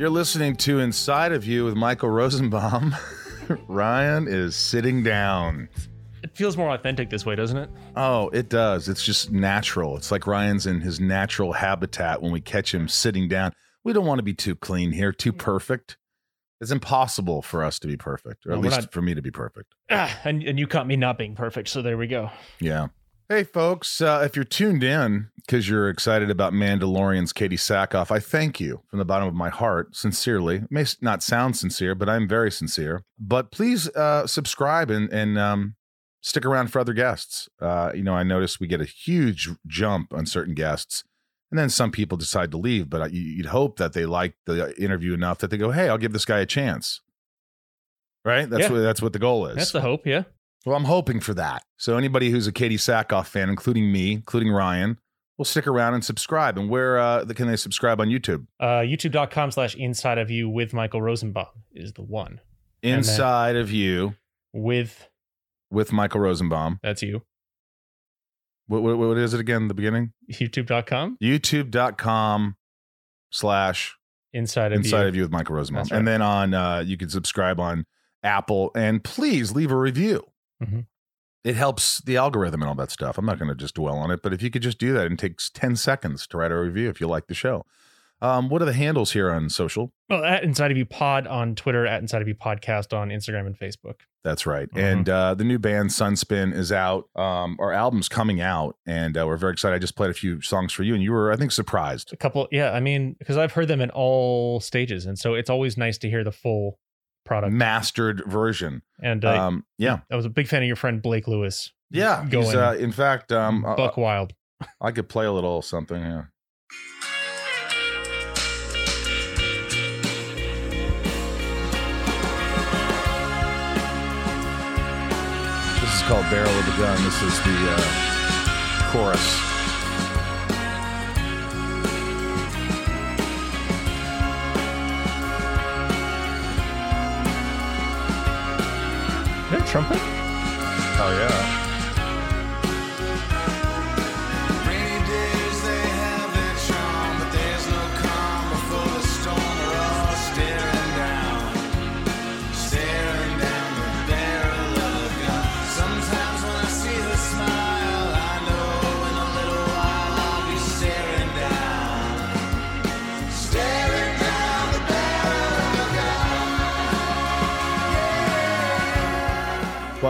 You're listening to Inside of You with Michael Rosenbaum. Ryan is sitting down. It feels more authentic this way, doesn't it? Oh, it does. It's just natural. It's like Ryan's in his natural habitat when we catch him sitting down. We don't want to be too clean here, too perfect. It's impossible for us to be perfect, or at No, least not- for me to be perfect. Ah, and and you caught me not being perfect, so there we go. Yeah. Hey, folks, uh, if you're tuned in because you're excited about Mandalorian's Katee Sackhoff, I thank you from the bottom of my heart, sincerely. It may not sound sincere, but I'm very sincere. But please uh, subscribe and, and um, stick around for other guests. Uh, you know, I noticed we get a huge jump on certain guests, and then some people decide to leave, but you- you'd hope that they like the interview enough that they go, hey, I'll give this guy a chance. Right? That's Yeah. what that's what the goal is. That's the hope, yeah. Well, I'm hoping for that. So anybody who's a Katee Sackhoff fan, including me, including Ryan, will stick around and subscribe. And where uh, can they subscribe on YouTube? Uh, YouTube.com slash inside of you with Michael Rosenbaum is the one. Inside of you With with Michael Rosenbaum. that's you. What, what, what is it again? The beginning? YouTube.com YouTube.com slash inside of Inside you. of you with Michael Rosenbaum. Right. And then on uh, you can subscribe on Apple and please leave a review. Mhm. It helps the algorithm and all that stuff. I'm not going to just dwell on it, but if you could just do that, and it takes 10 seconds to write a review if you like the show. Um, what are the handles here on social? Well, at Inside of You Pod on Twitter, at Inside of You Podcast on Instagram and Facebook. That's right. Mhm. And uh, the new band Sunspin is out. Um, our album's coming out, and uh, we're very excited. I just played a few songs for you, and you were, I think, surprised. A couple, yeah. I mean, because I've heard them in all stages, and so it's always nice to hear the full product. Mastered version. And uh, Um, yeah, I was a big fan of your friend Blake Lewis. yeah. He's, Going uh, in fact, um, uh, Buck Wild. I could play a little something here. This is called Barrel of the Gun. This is the uh, chorus. Is that a trumpet? Oh, yeah.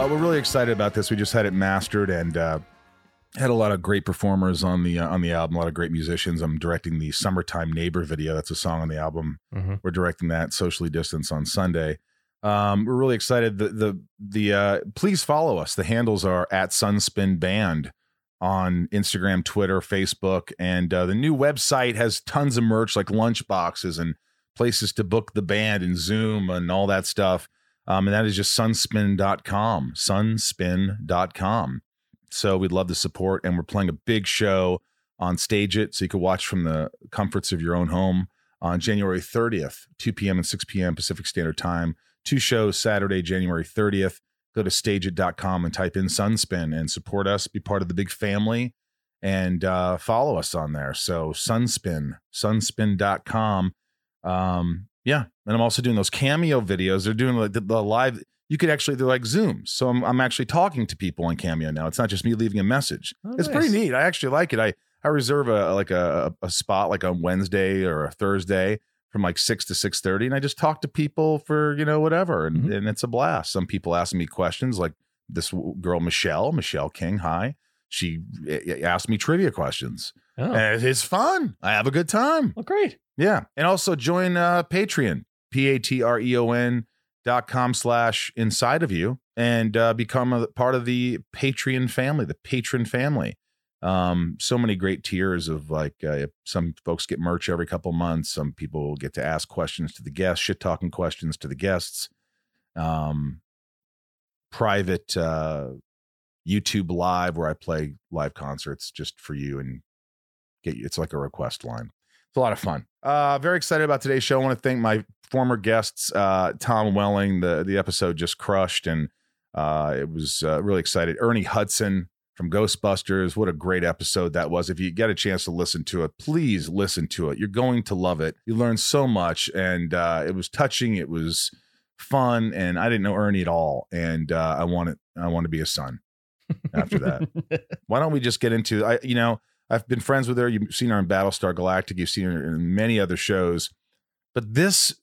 Well, we're really excited about this. We just had it mastered and uh, had a lot of great performers on the uh, on the album. A lot of great musicians. I'm directing the "Summertime Neighbor" video. That's a song on the album. Mhm. We're directing that socially distanced on Sunday. Um, we're really excited. The the the uh, please follow us. The handles are at Sunspin Band on Instagram, Twitter, Facebook, and uh, the new website has tons of merch like lunch boxes and places to book the band and Zoom and all that stuff. Um, and that is just sunspin.com, sunspin.com. So we'd love the support. And we're playing a big show on Stage It. So you can watch from the comforts of your own home on January 30th, 2 p.m. and 6 p.m. Pacific Standard Time. Two shows Saturday, January 30th. Go to stageit.com and type in Sunspin and support us, be part of the big family, and uh, follow us on there. So Sunspin, sunspin.com. Um, yeah. And I'm also doing those cameo videos. They're doing like the, the live, you could actually, they're like Zooms. So I'm, I'm actually talking to people on Cameo now. It's not just me leaving a message. Oh, it's pretty neat. I actually like it. I, I reserve a like a, a spot like on Wednesday or a Thursday from like six to six thirty, and I just talk to people for you know whatever, and, Mhm. and it's a blast. Some people asking me questions, like this girl Michelle, Michelle King. Hi, she eh, asked me trivia questions, Oh, and it's fun. I have a good time. well, great. Yeah, and also join uh, Patreon, p a t r e o n dot com slash inside of you, and uh, become a part of the Patreon family, the patron family. Um, so many great tiers of like uh, some folks get merch every couple months. Some people get to ask questions to the guests, shit talking questions to the guests. Um, private uh, YouTube live where I play live concerts just for you and get you. It's like a request line. It's a lot of fun. Uh, very excited about today's show. I want to thank my former guests, uh, Tom Welling. The the episode just crushed, and uh, it was uh, really excited. Ernie Hudson from Ghostbusters. What a great episode that was. If you get a chance to listen to it, please listen to it. You're going to love it. You learn so much, and uh, it was touching. It was fun, and I didn't know Ernie at all, and uh, I wanted I want to be a son after that. Why don't we just get into I you know, I've been friends with her. You've seen her in Battlestar Galactica, you've seen her in many other shows. But this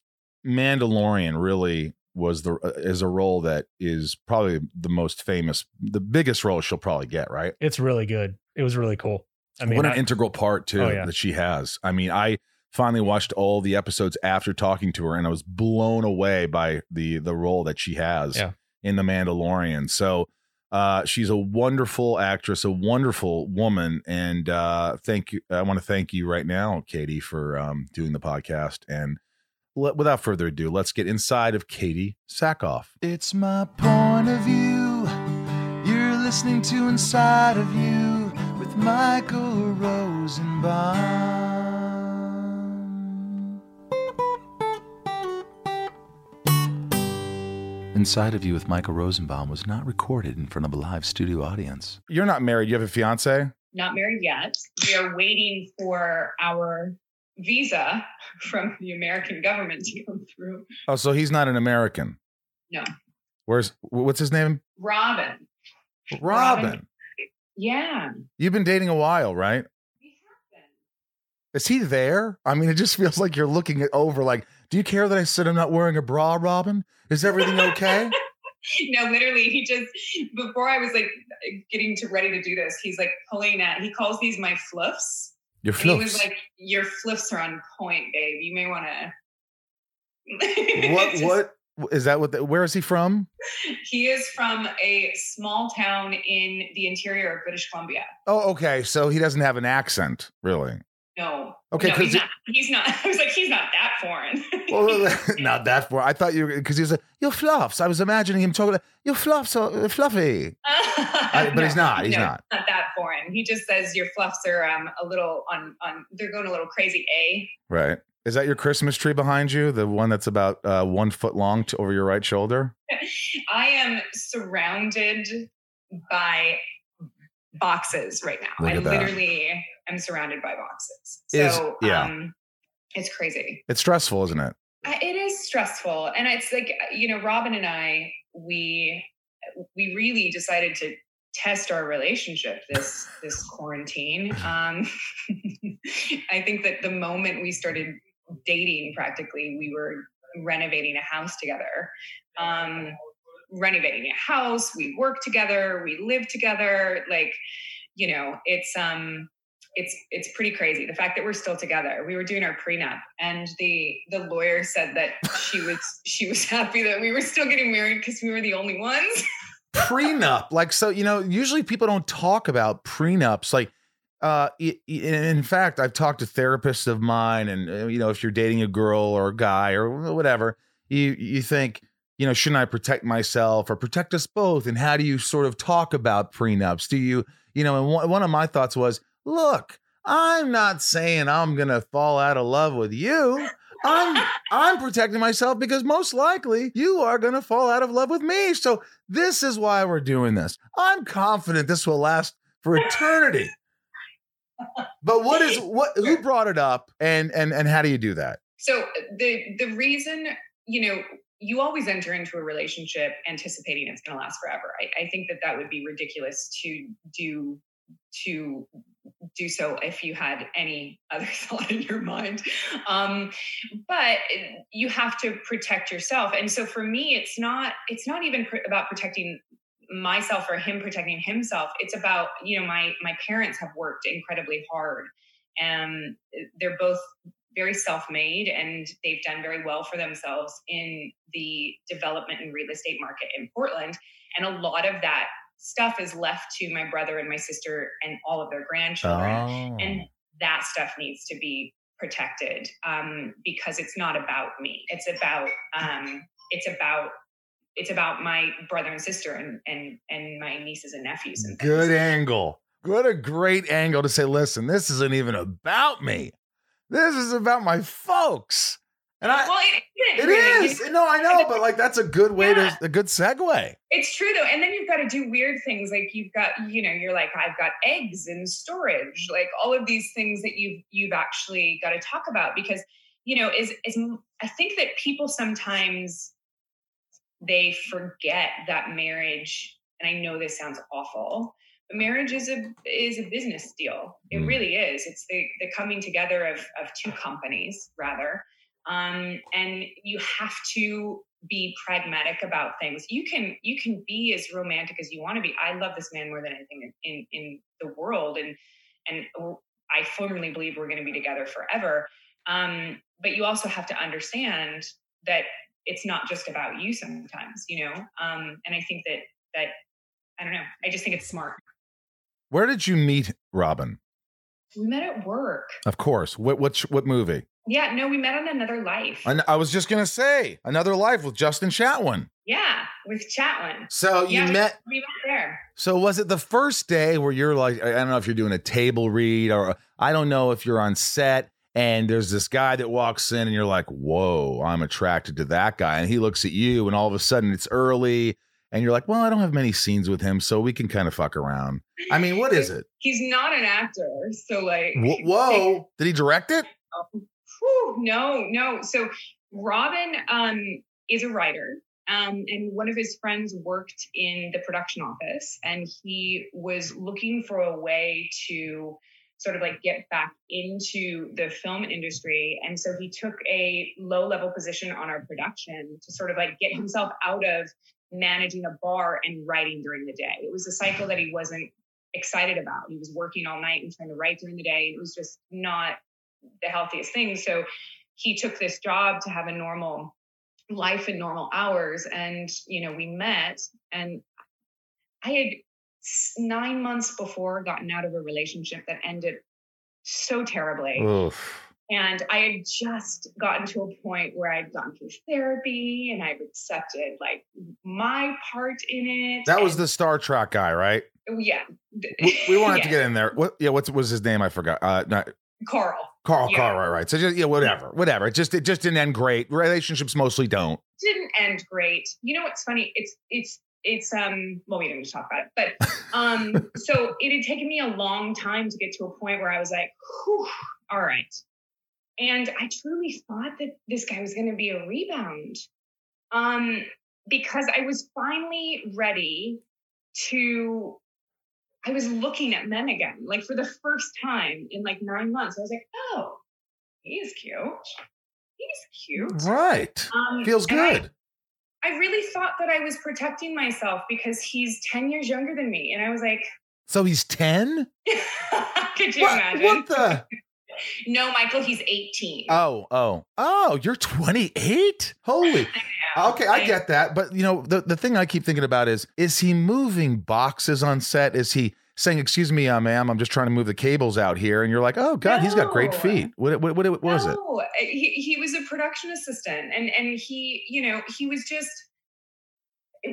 Mandalorian really was the uh, is a role that is probably the most famous, the biggest role she'll probably get, right? it's really good. It was really cool. I mean, what an I- integral part too Oh, yeah. that she has. I mean, I finally watched all the episodes after talking to her, and I was blown away by the the role that she has Yeah. in the Mandalorian. So uh, she's a wonderful actress, a wonderful woman, and uh, thank you. I want to thank you right now, Katie, for um, doing the podcast. And let, without further ado, let's get inside of Katee Sackhoff. It's my point of view. You're listening to Inside of You with Michael Rosenbaum. Inside of You with Michael Rosenbaum was not recorded in front of a live studio audience. You're not married. You have a fiance. not married yet. We are waiting for our visa from the American government to come through. Oh, so he's not an American. No. Where's what's his name? Robin. Robin. Robin. Yeah. You've been dating a while, right? We have been. Is he there? I mean, it just feels like you're looking it over. Like, do you care that I said I'm not wearing a bra, Robin? Is everything okay? no, literally, he just before I was like getting to ready to do this, he's like pulling at. He calls these my fluffs. Your And he was like, "Your flips are on point, babe. You may want to." what? What is that? What? The, where is he from? He is from a small town in the interior of British Columbia. Oh, okay. So he doesn't have an accent, really. No. Okay, No, he's not. He's not. I was like, he's not that foreign. Well, not that foreign. I thought you because he was like, "Your fluffs." I was imagining him talking. Like, Your fluffs are fluffy. I- but he's not, he's no, not. Not that foreign. He just says your fluffs are um a little on on. They're going a little crazy. A. Right. Is that your Christmas tree behind you? The one that's about uh, one foot long to, over your right shoulder? I am surrounded by boxes right now. Look I that. literally am surrounded by boxes. Is- So yeah. um, it's crazy. It's stressful, isn't it? It is stressful, and it's like you know, Robin and I, we we really decided to test our relationship this this quarantine. Um, I think that the moment we started dating, practically, we were renovating a house together. Um, renovating a house, we work together, we live together. Like, you know, it's um it's it's pretty crazy. The fact that we're still together. We were doing our prenup and the the lawyer said that she was she was happy that we were still getting married because we were the only ones. Prenup. Like so you know usually people don't talk about prenups. Like uh in fact i've talked to therapists of mine and uh, you know if you're dating a girl or a guy or whatever you you think you know shouldn't i protect myself or protect us both and how do you sort of talk about prenups do you you know and one, of my thoughts was look i'm not saying i'm gonna fall out of love with you i'm i'm protecting myself because most likely you are gonna fall out of love with me so this is why we're doing this. I'm confident this will last for eternity. but what is what who brought it up and and and how do you do that? so the the reason you know you always enter into a relationship anticipating it's going to last forever. I, I think that that would be ridiculous to do to do so if you had any other thought in your mind. Um, but you have to protect yourself. And so for me it's not it's not even pr- about protecting myself or him protecting himself. It's about you know my my parents have worked incredibly hard and they're both very self-made and they've done very well for themselves in the development and real estate market in Portland and a lot of that stuff is left to my brother and my sister and all of their grandchildren Oh. and that stuff needs to be protected um, because it's not about me it's about um, it's about it's about my brother and sister and and and my nieces and nephews and. Good angle. What a great angle to say, listen, this isn't even about me. This is about my folks. And I, Well, it it is. No, I know, but like that's a good way Yeah. to a good segue. It's true though, and then you've got to do weird things like you've got, you know, you're like, I've got eggs in storage, like all of these things that you've you've actually got to talk about because, you know, is is I think that people sometimes they forget that marriage, and I know this sounds awful, marriage is a is a business deal. It Mm. really is. It's the the coming together of of two companies rather. Um, and you have to be pragmatic about things. You can you can be as romantic as you want to be. I love this man more than anything in in, in the world, and and I firmly believe we're going to be together forever. Um, but you also have to understand that it's not just about you sometimes, you know. Um, and I think that that I don't know. I just think it's smart. Where did you meet Robin? We met at work. Of course. What what what movie? Yeah, no, we met on another life. I, I was just gonna say another life with Justin Chatwin. yeah, with Chatwin. So you Yeah. met. We met there. So was it the first day where you're like, I don't know if you're doing a table read or I don't know if you're on set and there's this guy that walks in and you're like, whoa, I'm attracted to that guy. And he looks at you and all of a sudden it's early and you're like, well, I don't have many scenes with him, so we can kind of fuck around. I mean, what is it? He's not an actor, so like. Wh- Whoa. Did he direct it? No, no. So Robin um, is a writer, um, and one of his friends worked in the production office, and he was looking for a way to sort of like get back into the film industry. And so he took a low level position on our production to sort of like get himself out of managing a bar and writing during the day. It was a cycle that he wasn't excited about. He was working all night and trying to write during the day. It was just not the healthiest thing. So he took this job to have a normal life and normal hours. And, you know, we met and I had nine months before gotten out of a relationship that ended so terribly. Oof. And I had just gotten to a point where I'd gone through therapy and I've accepted like my part in it. That was the Star Trek guy, right? yeah. We, we won't have to get in there. What? Yeah. What's was his name? I forgot. Uh, not Karl. Karl. Yeah. Karl. Right. Right. So just yeah. Whatever. Whatever. It just it just didn't end great. Relationships mostly don't. didn't end great. You know what's funny? It's it's it's um well we didn't need to talk about it, but um so it had taken me a long time to get to a point where I was like, Whew, all right. And I truly thought that this guy was gonna be a rebound. Um because I was finally ready to I was looking at men again, like for the first time in like nine months. I was like, oh, he's cute. He's cute. Right. Um, Feels and I- good. I really thought that I was protecting myself because he's 10 years younger than me. And I was like, So he's ten. could you What, imagine? what the? No, Michael, he's 18. Oh, oh, oh! You're 28. Holy. Okay, I get that, but you know the the thing I keep thinking about is is he moving boxes on set? Is he saying, "Excuse me, uh, ma'am, I'm just trying to move the cables out here," and you're like, "Oh God, he's got great feet." What what what, what was it? no, He, he was a production assistant and, and he, you know, he was just,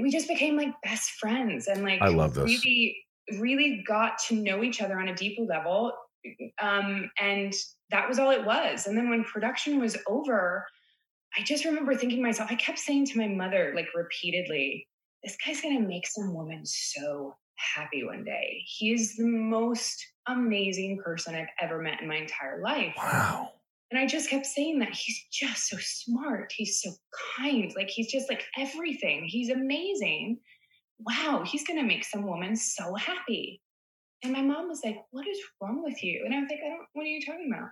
we just became like best friends and like, I love this. really, really got to know each other on a deeper level. Um, and that was all it was. And then when production was over, I just remember thinking to myself, I kept saying to my mother, like repeatedly, this guy's to make some woman so happy one day. He is the most amazing person I've ever met in my entire life. Wow. And I just kept saying that he's just so smart. He's so kind. Like he's just like everything. He's amazing. Wow, he's to make some woman so happy. And my mom was like, What is wrong with you? And I was like, I don't, what are you talking about?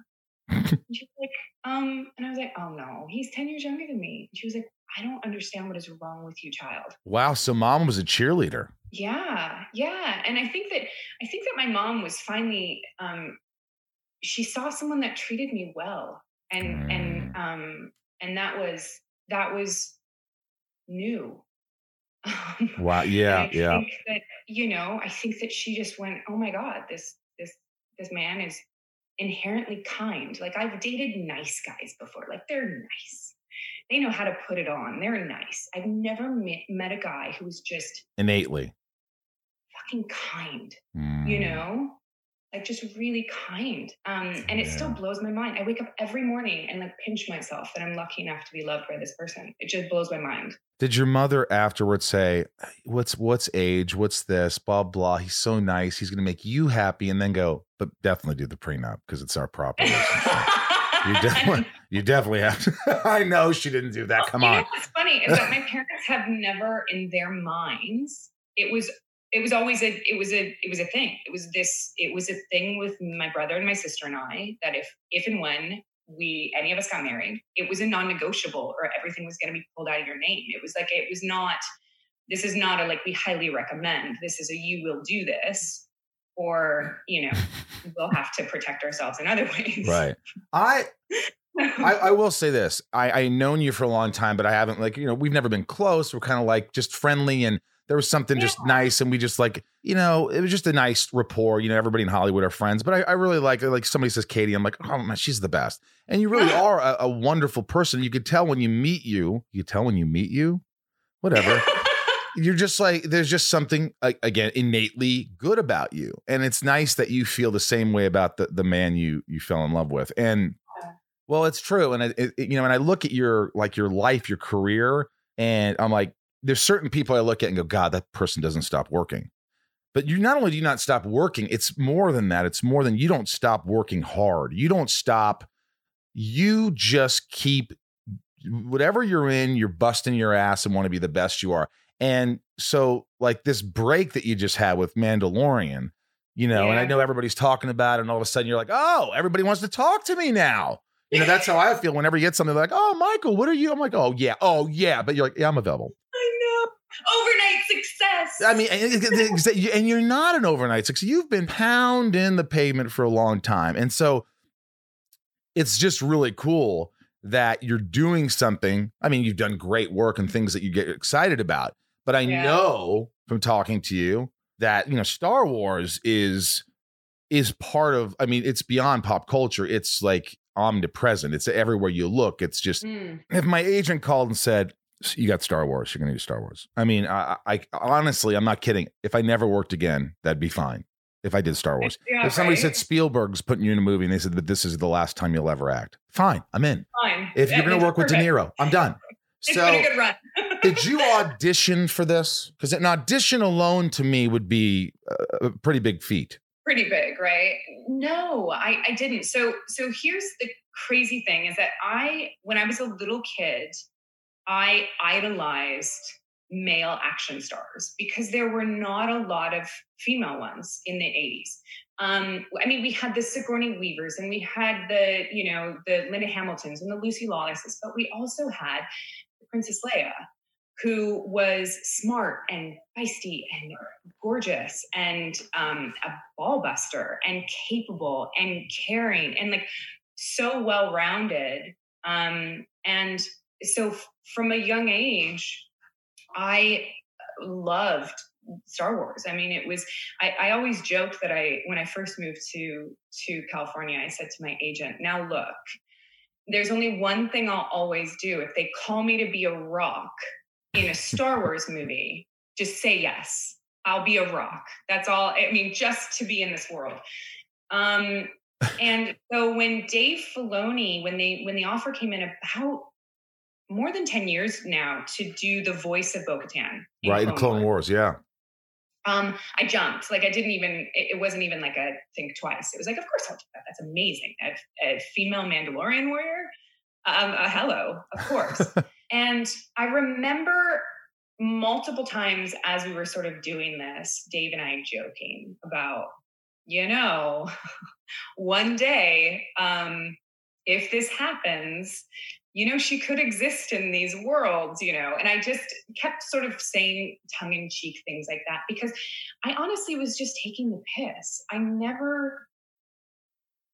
and she was like, Um, and I was like, Oh no, he's 10 years younger than me. And she was like, I don't understand what is wrong with you, child. Wow. So mom was a cheerleader. Yeah, yeah. And I think that I think that my mom was finally um she saw someone that treated me well. And and um and that was that was new. Wow. Yeah. Yeah. that, you know, I think that she just went, Oh my God, this this this man is inherently kind. Like I've dated nice guys before. Like they're nice. They know how to put it on. They're nice. I've never met, met a guy who was just Innately. fucking kind, Mm. you know? Like just really kind. Um, and it still blows my mind. I wake up every morning and like pinch myself that I'm lucky enough to be loved by this person. It just blows my mind. Did your mother afterwards say, "What's what's age? What's this? Blah blah. He's so nice. He's gonna make you happy," and then go, "But definitely do the prenup because it's our property." you definitely, you definitely have to. I know she didn't do that. Come you on. What's funny is that my parents have never, in their minds, it was it was always a it was a it was a thing. It was this it was a thing with my brother and my sister and I that if if and when we any of us got married, it was a non-negotiable or everything was going to be pulled out of your name. It was like it was not. This is not a like we highly recommend. This is a you will do this, or you know we'll have to protect ourselves in other ways. Right. I I, I will say this. I I known you for a long time, but I haven't like you know we've never been close. We're kind of like just friendly, and there was something just nice, and we just like you know it was just a nice rapport. You know, everybody in Hollywood are friends, but I, I really like like somebody says Katie, I'm like oh man, she's the best, and you really are a, a wonderful person. You could tell when you meet you. You could tell when you meet you, whatever. You're just like there's just something like again innately good about you, and it's nice that you feel the same way about the the man you you fell in love with, and well, it's true, and I, it- you know, and I look at your like your life, your career, and I'm like, there's certain people I look at and go, God, that person doesn't stop working. But you not only do you not stop working, it's more than that. It's more than you don't stop working hard. You don't stop. You just keep whatever you're in, you're busting your ass and want to be the best you are. And so, like this break that you just had with Mandalorian, you know, and I know everybody's talking about it, and all of a sudden you're like, oh, everybody wants to talk to me now. You know, that's how I feel whenever you get something like, oh, Michael, what are you? I'm like, oh, yeah, oh, yeah. But you're like, yeah, I'm available. Overnight success. I mean, and, and you're not an overnight success. You've been pounding the pavement for a long time. And so it's just really cool that you're doing something. I mean, you've done great work and things that you get excited about. But I Yeah. know from talking to you that, you know, Star Wars is is part of I mean, it's beyond pop culture. It's like omnipresent. It's everywhere you look. It's just Mm. if my agent called and said you got star wars you're gonna do star wars i mean I, I honestly i'm not kidding if i never worked again that'd be fine if i did star wars Yeah, if somebody right? said spielberg's putting you in a movie and they said that this is the last time you'll ever act fine i'm in Fine. if you're gonna is work with de niro i'm done It's so been a good run. did you audition for this because an audition alone to me would be a, a pretty big feat Pretty big, right? No, I, I didn't. So so here's the crazy thing is that I when I was a little kid, I idolized male action stars because there were not a lot of female ones in the 80s. Um, I mean, we had the Sigourney Weavers and we had the, you know, the Linda Hamiltons and the Lucy Lawlesses, but we also had Princess Leia, who was smart and feisty and gorgeous and um, a ball buster and capable and caring and like so well rounded. Um, and so from a young age, I loved Star Wars. I mean, it was. I, I always joked that I, when I first moved to to California, I said to my agent, "Now look, there's only one thing I'll always do. If they call me to be a rock in a Star Wars movie, just say yes. I'll be a rock. That's all. I mean, just to be in this world." Um, and so when Dave Filoni, when they when the offer came in about more than 10 years now to do the voice of Bo-Katan. in right in clone wars yeah Um, I jumped. Like I didn't even, it, it wasn't even like a think twice. It was like, of course I'll do that. That's amazing. A, a female Mandalorian warrior. Um, a hello, of course. and I remember multiple times as we were sort of doing this, Dave and I joking about, you know, one day, um, if this happens, you know, she could exist in these worlds, you know. And I just kept sort of saying tongue in cheek things like that because I honestly was just taking the piss. I never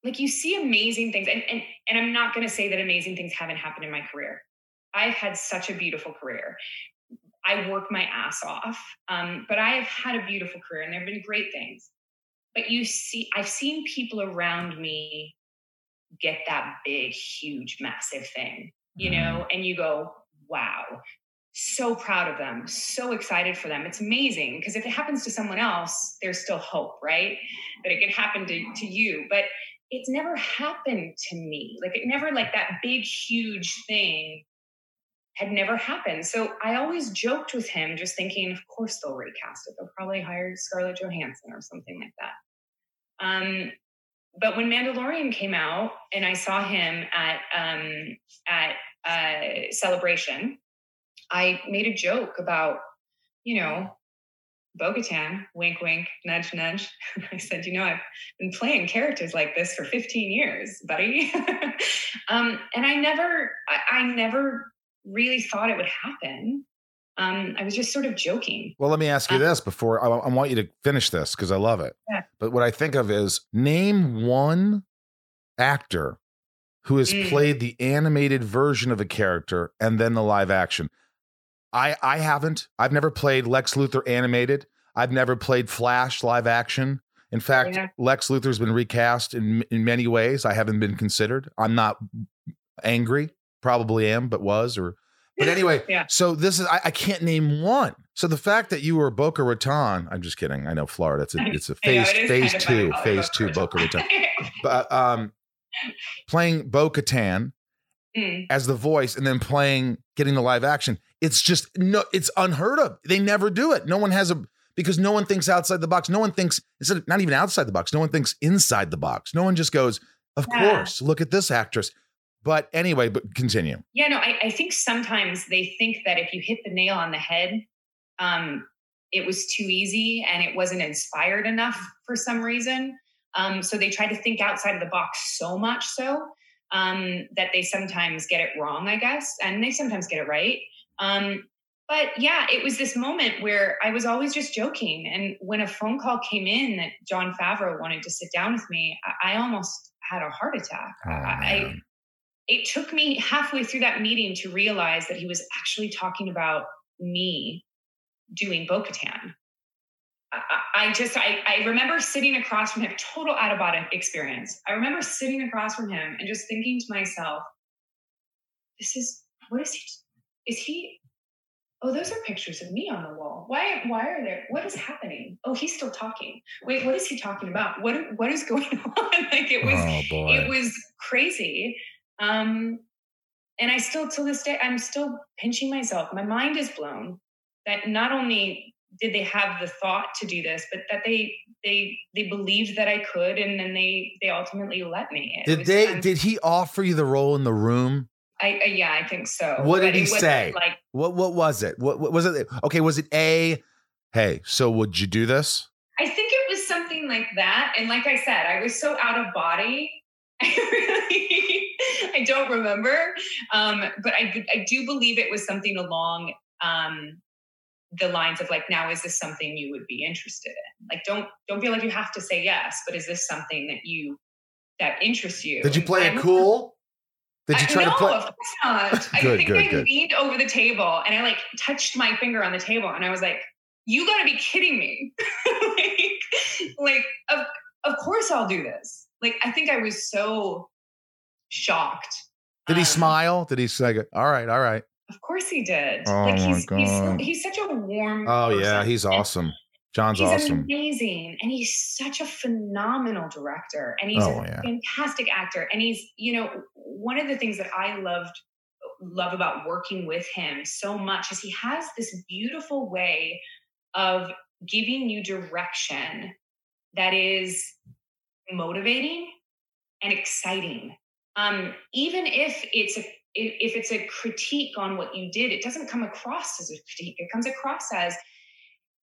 like you see amazing things and and and I'm not going to say that amazing things haven't happened in my career. I've had such a beautiful career. I work my ass off, um, but I have had a beautiful career, and there have been great things. But you see, I've seen people around me get that big, huge, massive thing, you know, and you go, wow. so proud of them, so excited for them. It's amazing because if it happens to someone else, there's still hope, right? That it can happen to, to you. But it's never happened to me. Like it never like that big, huge thing had never happened. So I always joked with him, just thinking, of course they'll recast it. They'll probably hire Scarlett Johansson or something like that. Um, but when Mandalorian came out and I saw him at um, at uh, Celebration, I made a joke about, you know, Bo-Katan, wink, wink, nudge, nudge. I said, you know, I've been playing characters like this for 15 years, buddy. um, and I never, I, I never really thought it would happen. Um, I was just sort of joking. Well, let me ask you Um, this before I, I want you to finish this because I love it. Yeah. But what I think of is name one actor who has Mm. played the animated version of a character and then the live action. I I haven't. I've never played Lex Luthor animated. I've never played Flash live action. In fact, Yeah. Lex Luthor's been recast in in many ways. I haven't been considered. I'm not angry. Probably am, but was or. But anyway, Yeah. so this is I, I can't name one. So the fact that you were Boca Raton, I'm just kidding. I know Florida. It's a it's a know, phase it phase kind of two, phase it two Boca Raton. But um, playing Bo Katan Mm. as the voice and then playing getting the live action it's just no it's unheard of they never do it no one has a because no one thinks outside the box no one thinks of not even outside the box no one thinks inside the box no one just goes of Yeah. course look at this actress but anyway but continue Yeah, no, I, I think sometimes they think that if you hit the nail on the head, um, it was too easy and it wasn't inspired enough for some reason. Um, so they try to think outside of the box so much so um, that they sometimes get it wrong, I guess, and they sometimes get it right. Um, but yeah, it was this moment where I was always just joking. And when a phone call came in that Jon Favreau wanted to sit down with me, I, I almost had a heart attack. Oh, I. it took me halfway through that meeting to realize that he was actually talking about me doing Bo-Katan. I, I I just, I, I remember sitting across from him, total out of body experience. I remember sitting across from him and just thinking to myself, this is, what is he, is he, oh, those are pictures of me on the wall. Why, why are there, what is happening? Oh, he's still talking. Wait, what is he talking about? What, what is going on? like it was, oh it was crazy um and i still till this day i'm still pinching myself my mind is blown that not only did they have the thought to do this but that they they they believed that i could and then they they ultimately let me It did they did he offer you the role in the room I, yeah i think so What did But he say? like what what was it what, what was it okay was it a hey so would you do this I think it was something like that. And like I said, I was so out of body. I really, I don't remember. Um, but I, I do believe it was something along um, the lines of like, now is this something you would be interested in? Like, don't don't feel like you have to say yes, but is this something that you that interests you? did you play it cool did you try no, to play of course not. I think good, I good. leaned over the table and I like touched my finger on the table and I was like, "You got to be kidding me!" like, like of of course I'll do this. Like I think I was so shocked. Did he Um, smile? Did he say, "All right, all right"? Of course he did. Oh like my he's he's God. he's such a warm. Oh yeah, he's awesome. Jon's He's awesome. amazing, and he's such a phenomenal director, and he's Oh, a yeah. fantastic actor. And he's, you know, one of the things that I loved love about working with him so much is he has this beautiful way of giving you direction that is motivating and exciting. Um, even if it's a if it's a critique on what you did, it doesn't come across as a critique. It comes across as,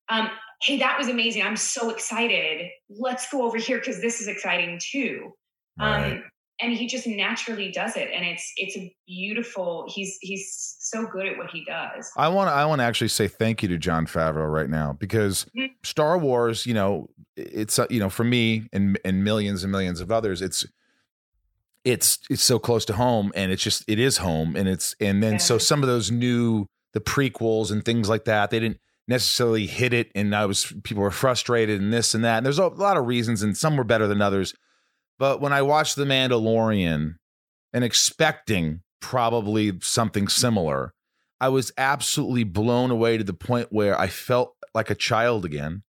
um, "Hey, that was amazing! I'm so excited. Let's go over here because this is exciting too." Right. Um, and he just naturally does it, and it's it's a beautiful. He's he's so good at what he does. I want to. I want to actually say thank you to Jon Favreau right now because Mhm. Star Wars. You know, it's you know for me and and millions and millions of others. It's it's it's so close to home, and it's just it is home, and it's and then so some of those new the prequels and things like that they didn't necessarily hit it, and I was people were frustrated and this and that, and there's a lot of reasons, and some were better than others. But when I watched The Mandalorian and expecting probably something similar, I was absolutely blown away to the point where I felt like a child again,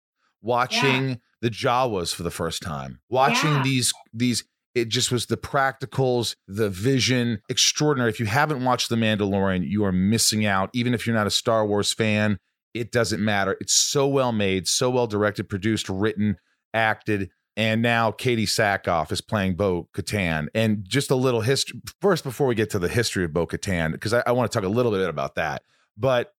watching the Jawas for the first time, watching Yeah. these these. It just was the practicals, the vision, extraordinary. If you haven't watched The Mandalorian, you are missing out. Even if you're not a Star Wars fan, it doesn't matter. It's so well made, so well directed, produced, written, acted. And now Katee Sackhoff is playing Bo Katan. And just a little history first before we get to the history of Bo Katan, because I, I want to talk a little bit about that. But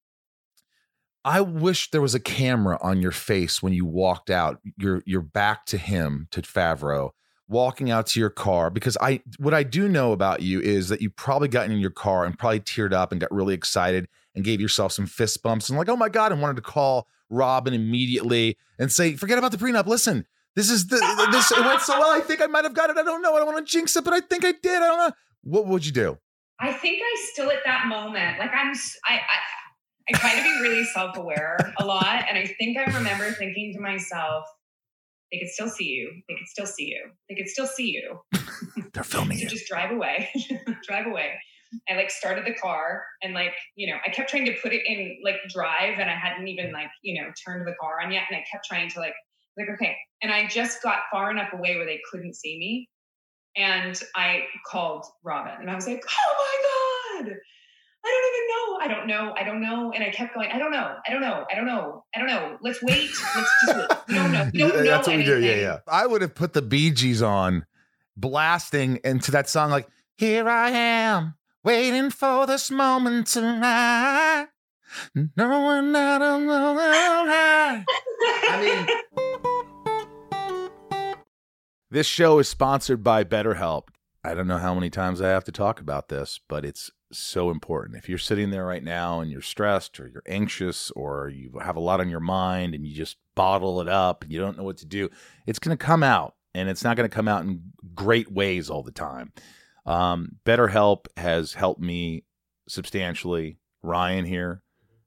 I wish there was a camera on your face when you walked out, your your back to him, to Favreau, walking out to your car. Because I what I do know about you is that you probably gotten in your car and probably teared up and got really excited and gave yourself some fist bumps and like, oh my God, and wanted to call Robin immediately and say, forget about the prenup. Listen, this is the this it went so well. I think I might have got it. I don't know. I don't want to jinx it, but I think I did. I don't know. What would you do? I think I still at that moment, like I'm, I I try to be really self-aware a lot, and I think I remember thinking to myself, "They could still see you. They could still see you. They could still see you. They're filming So you. just drive away, drive away." I like started the car, and like you know, I kept trying to put it in like drive, and I hadn't even like you know turned the car on yet, and I kept trying to like like okay, and I just got far enough away where they couldn't see me, and I called Robin, and I was like, "Oh my god." I don't even know. I don't know. I don't know. And I kept going, I don't know. I don't know. I don't know. I don't know. Let's wait. Let's just wait. We don't know. We don't Yeah, know That's what we do. Yeah, yeah. I would have put the Bee Gees on, blasting into that song like, "Here I am, waiting for this moment tonight." No one I don't know. I This show is sponsored by BetterHelp. I don't know how many times I have to talk about this, but it's so important. If you're sitting there right now and you're stressed or you're anxious or you have a lot on your mind and you just bottle it up and you don't know what to do, it's going to come out and it's not going to come out in great ways all the time. Um, BetterHelp has helped me substantially. Ryan here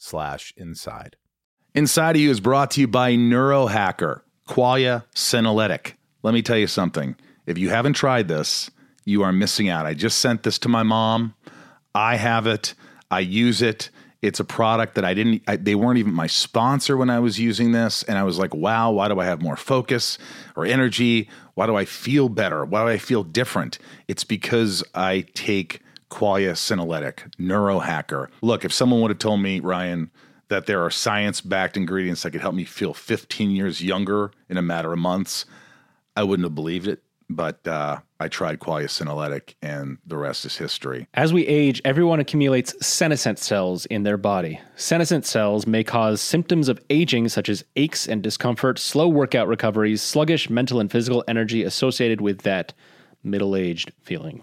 slash inside. Inside of You is brought to you by Neurohacker, Qualia Senolytic. Let me tell you something. If you haven't tried this, you are missing out. I just sent this to my mom. I have it. I use it. It's a product that I didn't, I, they weren't even my sponsor when I was using this. And I was like, wow, why do I have more focus or energy? Why do I feel better? Why do I feel different? It's because I take Qualia Senolytic, Neurohacker. Look, if someone would have told me, Ryan, that there are science backed ingredients that could help me feel 15 years younger in a matter of months, I wouldn't have believed it. But uh, I tried Qualia Senolytic, and the rest is history. As we age, everyone accumulates senescent cells in their body. Senescent cells may cause symptoms of aging such as aches and discomfort, slow workout recoveries, sluggish mental and physical energy associated with that middle aged feeling.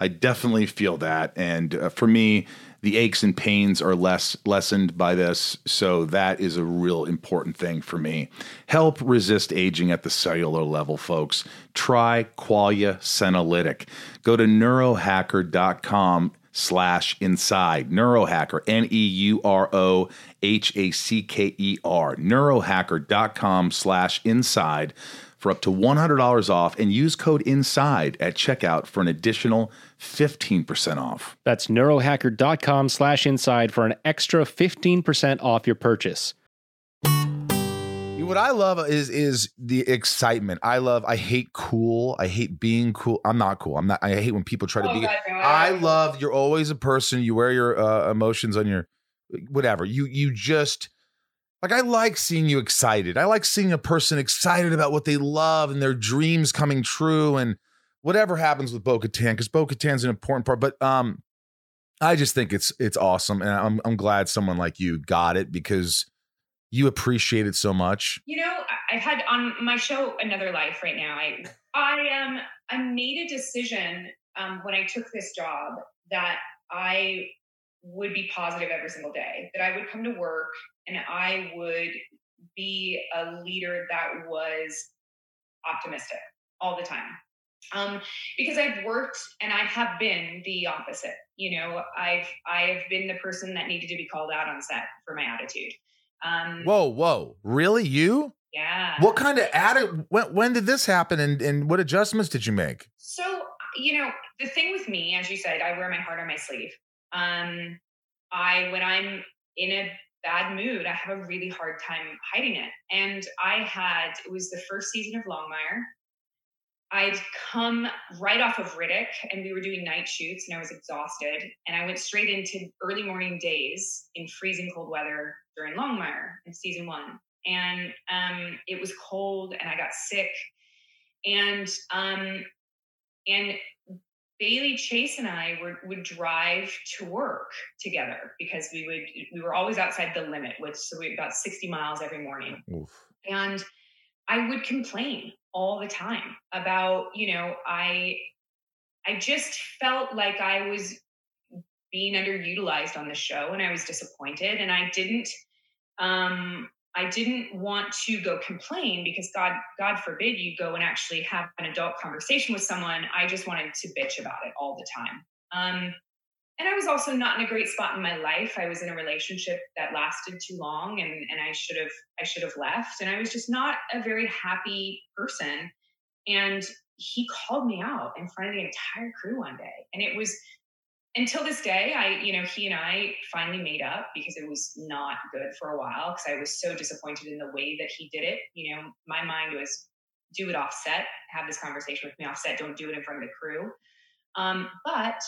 I definitely feel that. And uh, for me, the aches and pains are less lessened by this. So that is a real important thing for me. Help resist aging at the cellular level, folks. Try Qualia Senolytic. Go to neurohacker.com slash inside. Neurohacker, N E U R O H A C K E R. Neurohacker.com slash inside for up to $100 off and use code INSIDE at checkout for an additional 15% off. That's neurohacker.com slash inside for an extra 15% off your purchase. What I love is is the excitement. I love. I hate cool. I hate being cool. I'm not cool. I'm not. I hate when people try to Oh, be. God, I love. You're always a person. You wear your uh, emotions on your whatever. You you just like. I like seeing you excited. I like seeing a person excited about what they love and their dreams coming true and whatever happens with Bo-Katan because Bo-Katan's an important part. But um, I just think it's it's awesome, and I'm I'm glad someone like you got it because you appreciate it so much. You know, I- had on my show Another Life right now. I I um I made a decision um, when I took this job that I would be positive every single day. That I would come to work and I would be a leader that was optimistic all the time. Um, because I've worked and I have been the opposite. You know, I've I've been the person that needed to be called out on set for my attitude. Um, Whoa, whoa, really? You? yeah. What kind of atti- when when did this happen and and what adjustments did you make? So, you know, the thing with me, as you said, I wear my heart on my sleeve. Um, I when I'm in a bad mood, I have a really hard time hiding it. And I had it was the first season of Longmire. I'd come right off of Riddick, and we were doing night shoots, and I was exhausted. And I went straight into early morning days in freezing cold weather during Longmire in season one. And um, it was cold, and I got sick. And um, and Bailey Chase and I were, would drive to work together because we would we were always outside the limit, which so we about sixty miles every morning, and I would complain all the time about you know I I just felt like I was being underutilized on the show, and I was disappointed, and I didn't um I didn't want to go complain because God, God forbid you go and actually have an adult conversation with someone. I just wanted to bitch about it all the time. Um, and I was also not in a great spot in my life. I was in a relationship that lasted too long, and and I should have I should have left. And I was just not a very happy person. And he called me out in front of the entire crew one day, and it was until this day, I, you know, he and I finally made up because it was not good for a while because I was so disappointed in the way that he did it. You know, my mind was do it offset, have this conversation with me offset, don't do it in front of the crew. Um, but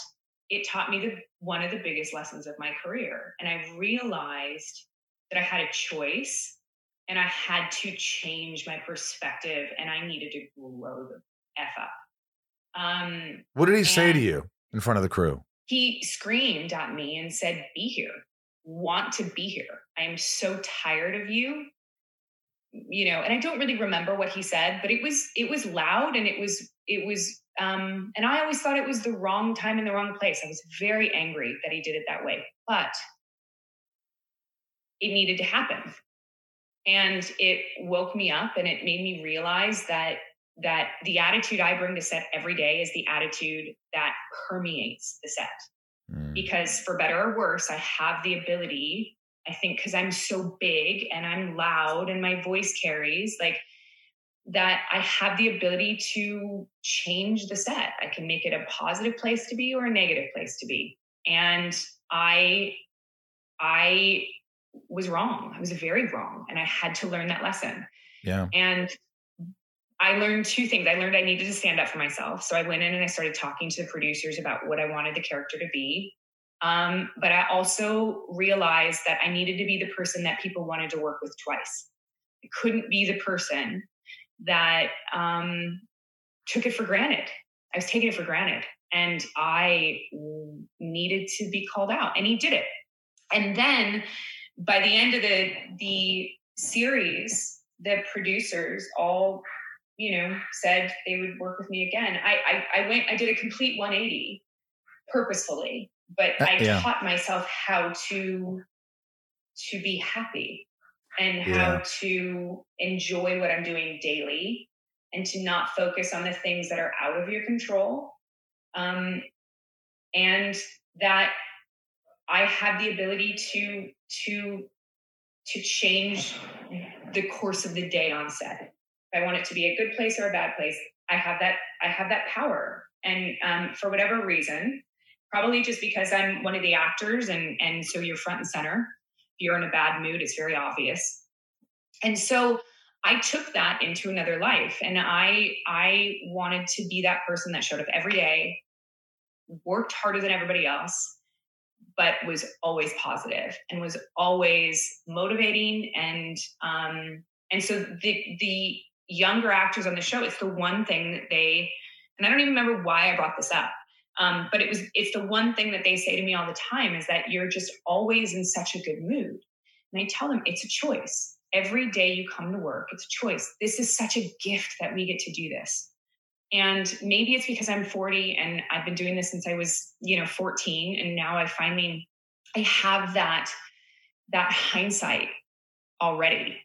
it taught me the one of the biggest lessons of my career. And I realized that I had a choice and I had to change my perspective and I needed to grow the F up. Um, What did he say to you in front of the crew? he screamed at me and said, Be here, want to be here. I am so tired of you. You know, and I don't really remember what he said, but it was it was loud and it was it was um and I always thought it was the wrong time in the wrong place. I was very angry that he did it that way. But it needed to happen. And it woke me up and it made me realize that that the attitude I bring to set every day is the attitude that permeates the set. Mm. Because for better or worse, I have the ability, I think, because I'm so big and I'm loud and my voice carries, like that I have the ability to change the set. I can make it a positive place to be or a negative place to be. And I, I was wrong. I was very wrong. And I had to learn that lesson. Yeah. And I learned two things. I learned I needed to stand up for myself. So I went in and I started talking to the producers about what I wanted the character to be. Um, but I also realized that I needed to be the person that people wanted to work with twice. I couldn't be the person that um, took it for granted. I was taking it for granted. And I needed to be called out. And he did it. And then by the end of the the series, the producers all you know, said they would work with me again. I, I, I went, I did a complete 180 purposefully, but Uh, I yeah. taught myself how to, to be happy and how Yeah. to enjoy what I'm doing daily and to not focus on the things that are out of your control. Um, and that I have the ability to, to, to change the course of the day on set if I want it to be a good place or a bad place, I have that I have that power. And um, for whatever reason, probably just because I'm one of the actors, and and so you're front and center. You're in a bad mood, it's very obvious. And so I took that into another life, and I I wanted to be that person that showed up every day, worked harder than everybody else, but was always positive and was always motivating and um, and so the the younger actors on the show, it's the one thing that they, and I don't even remember why I brought this up, um, but it was, it's the one thing that they say to me all the time is that you're just always in such a good mood. And I tell them it's a choice. Every day you come to work, it's a choice. This is such a gift that we get to do this. And maybe it's because I'm 40 and I've been doing this since I was, you know, 14. And now I finally, I have that, that hindsight already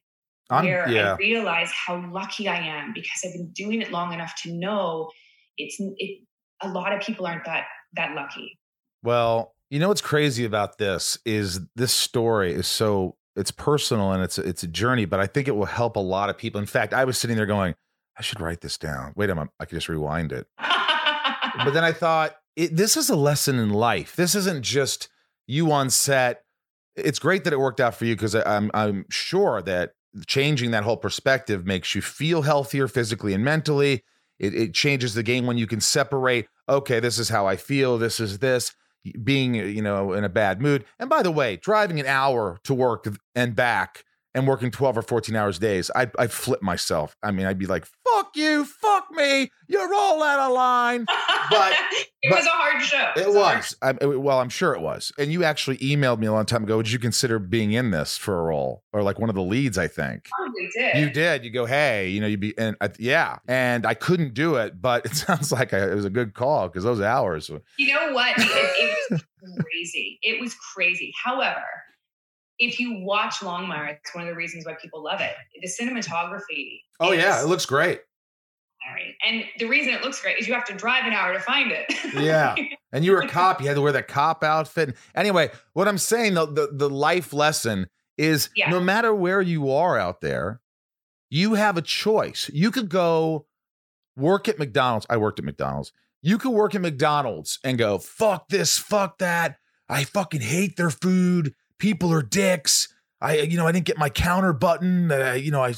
I'm, where yeah. I realize how lucky I am because I've been doing it long enough to know it's it. A lot of people aren't that that lucky. Well, you know what's crazy about this is this story is so it's personal and it's it's a journey, but I think it will help a lot of people. In fact, I was sitting there going, I should write this down. Wait a minute, I could just rewind it. But then I thought, it, this is a lesson in life. This isn't just you on set. It's great that it worked out for you because I'm I'm sure that changing that whole perspective makes you feel healthier physically and mentally. It, it changes the game when you can separate. Okay, this is how I feel. This is this. Being you know in a bad mood. And by the way, driving an hour to work and back and working 12 or 14 hours days, I'd, I'd flip myself. I mean, I'd be like, fuck you, fuck me, you're all out of line. But- it but- was a hard show. It was. I, well, I'm sure it was. And you actually emailed me a long time ago. Would you consider being in this for a role or like one of the leads? I think oh, Probably did. you did. You go, hey, you know, you'd be, and I, yeah. And I couldn't do it, but it sounds like I, it was a good call because those hours. were- You know what? It, it was crazy. It was crazy. However, if you watch Longmire, it's one of the reasons why people love it. The cinematography. Oh yeah, it looks great. And the reason it looks great is you have to drive an hour to find it. Yeah. And you were a cop. You had to wear the cop outfit. Anyway, what I'm saying, the the, the life lesson is Yeah. no matter where you are out there, you have a choice. You could go work at McDonald's. I worked at McDonald's. You could work at McDonald's and go, fuck this, fuck that. I fucking hate their food. People are dicks. I, you know, I didn't get my counter button. Uh, you know, I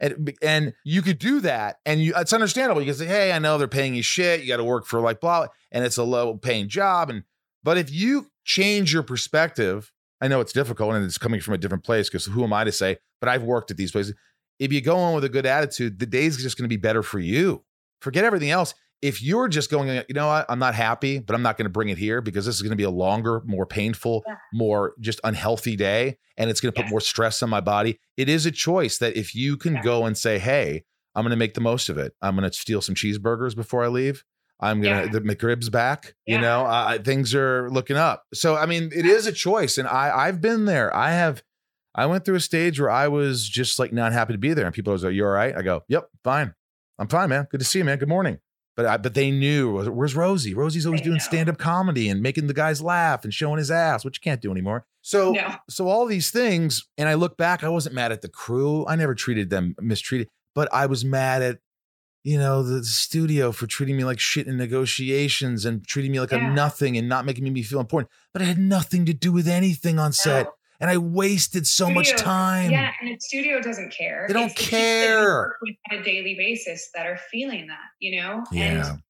and, and you could do that, and you it's understandable. You can say, "Hey, I know they're paying you shit. You got to work for like blah, and it's a low paying job." And but if you change your perspective, I know it's difficult, and it's coming from a different place because who am I to say? But I've worked at these places. If you go in with a good attitude, the day's just going to be better for you. Forget everything else. If you're just going, you know what, I'm not happy, but I'm not going to bring it here because this is going to be a longer, more painful, Yeah. more just unhealthy day, and it's going to put Yes. more stress on my body. It is a choice that if you can Yeah. go and say, hey, I'm going to make the most of it. I'm going to steal some cheeseburgers before I leave. I'm gonna Yeah. the McRib's back. You know, uh, things are looking up. So I mean, it is a choice, and I I've been there. I have. I went through a stage where I was just like not happy to be there, and people was like, "You all right?" I go, "Yep, fine. I'm fine, man. Good to see you, man. Good morning." But I, but they knew where's Rosie? Rosie's always doing stand up comedy and making the guys laugh and showing his ass, which you can't do anymore. So No. so all these things, and I look back, I wasn't mad at the crew. I never treated them mistreated, but I was mad at, you know, the studio for treating me like shit in negotiations and treating me like Yeah. I'm nothing and not making me feel important. But it had nothing to do with anything on set. And I wasted so much time. Yeah, and the studio doesn't care. They don't It's the people that you care. with on a daily basis that are feeling that, you know? Yeah. And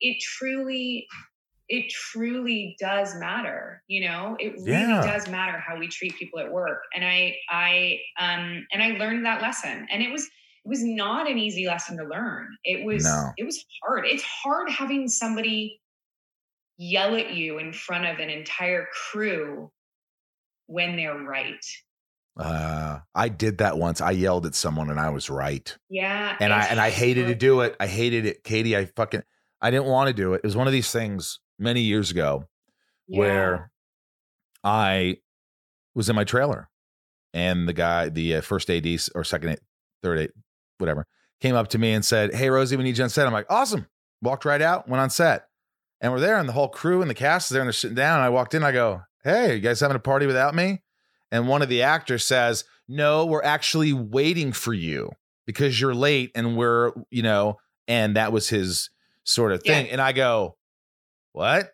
it truly, it truly does matter, you know? It really Yeah. does matter how we treat people at work. And I, I, um, and I learned that lesson. And it was, it was not an easy lesson to learn. It was, No. it was hard. It's hard having somebody yell at you in front of an entire crew when they're right. Uh, I did that once. I yelled at someone and I was right. Yeah. and I and I hated to do it. I hated it, Katee. I fucking I didn't want to do it. It was one of these things many years ago Yeah. where I was in my trailer, and the guy, the uh, first AD or second, AD, third, AD, whatever, came up to me and said, "Hey, Rosie, we need you on set." I'm like, "Awesome!" Walked right out, went on set, and we're there, and the whole crew and the cast is there, and they're sitting down. And I walked in, I go, "Hey, you guys having a party without me?" And one of the actors says, "No, we're actually waiting for you because you're late, and we're, you know." And that was his sort of thing. Yeah. And I go, "What?"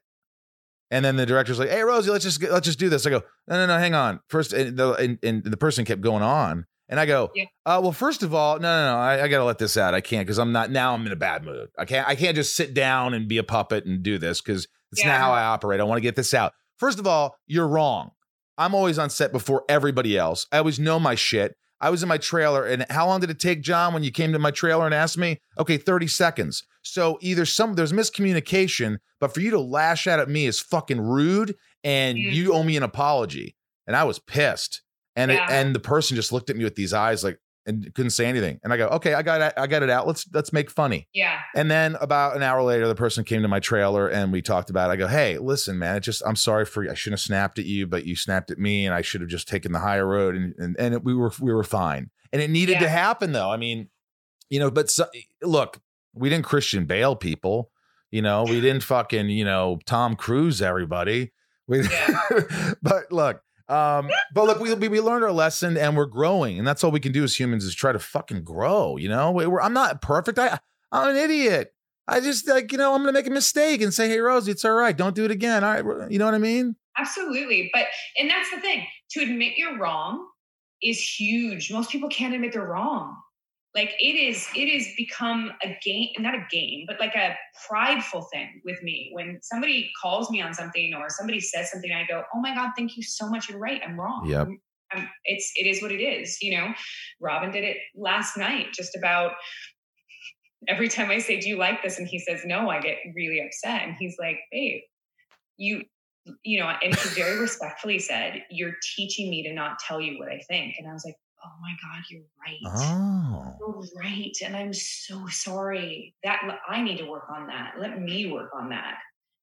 And then the director's like, "Hey, Rosie, let's just let's just do this." I go, "No, no, no, hang on." First, and the and, and the person kept going on, and I go, Yeah. uh, "Well, first of all, no, no, no, I, I got to let this out. I can't because I'm not now. I'm in a bad mood. I can't. I can't just sit down and be a puppet and do this because it's Yeah. not how I operate. I want to get this out. First of all, you're wrong. I'm always on set before everybody else. I always know my shit. I was in my trailer, and how long did it take, John, when you came to my trailer and asked me? Okay, 30 seconds. So either some there's miscommunication, but for you to lash out at me is fucking rude, and Mm. you owe me an apology. And I was pissed, and it, and the person just looked at me with these eyes like and couldn't say anything. And I go, okay, I got it, I got it out. Let's let's make funny. Yeah. And then about an hour later, the person came to my trailer and we talked about. It. I go, hey, listen, man, it just I'm sorry for I shouldn't have snapped at you, but you snapped at me, and I should have just taken the higher road, and and, and it, we were we were fine. And it needed to happen, though. I mean, you know, but so, look, we didn't Christian Bale people. You know, we didn't fucking you know Tom Cruise everybody. We, but look. Um, but look, we, we learned our lesson and we're growing, and that's all we can do as humans is try to fucking grow. You know, we, we're, I'm not perfect. I I'm an idiot. I just like you know I'm gonna make a mistake and say, hey Rosie, it's all right. Don't do it again. All right, you know what I mean? Absolutely. But, and that's the thing to admit you're wrong is huge. Most people can't admit they're wrong. Like it is, it is become a game, not a game, but like a prideful thing with me. When somebody calls me on something or somebody says something, I go, oh my God, thank you so much. You're right. I'm wrong. Yep. I'm- I'm- it's, it is what it is. You know, Robin did it last night just about every time I say, do you like this? And he says, no, I get really upset. And he's like, babe, you, you know, and he very respectfully said, You're teaching me to not tell you what I think. And I was like, Oh my God, you're right. Oh, You're right. And I'm so sorry. That I need to work on that. Let me work on that.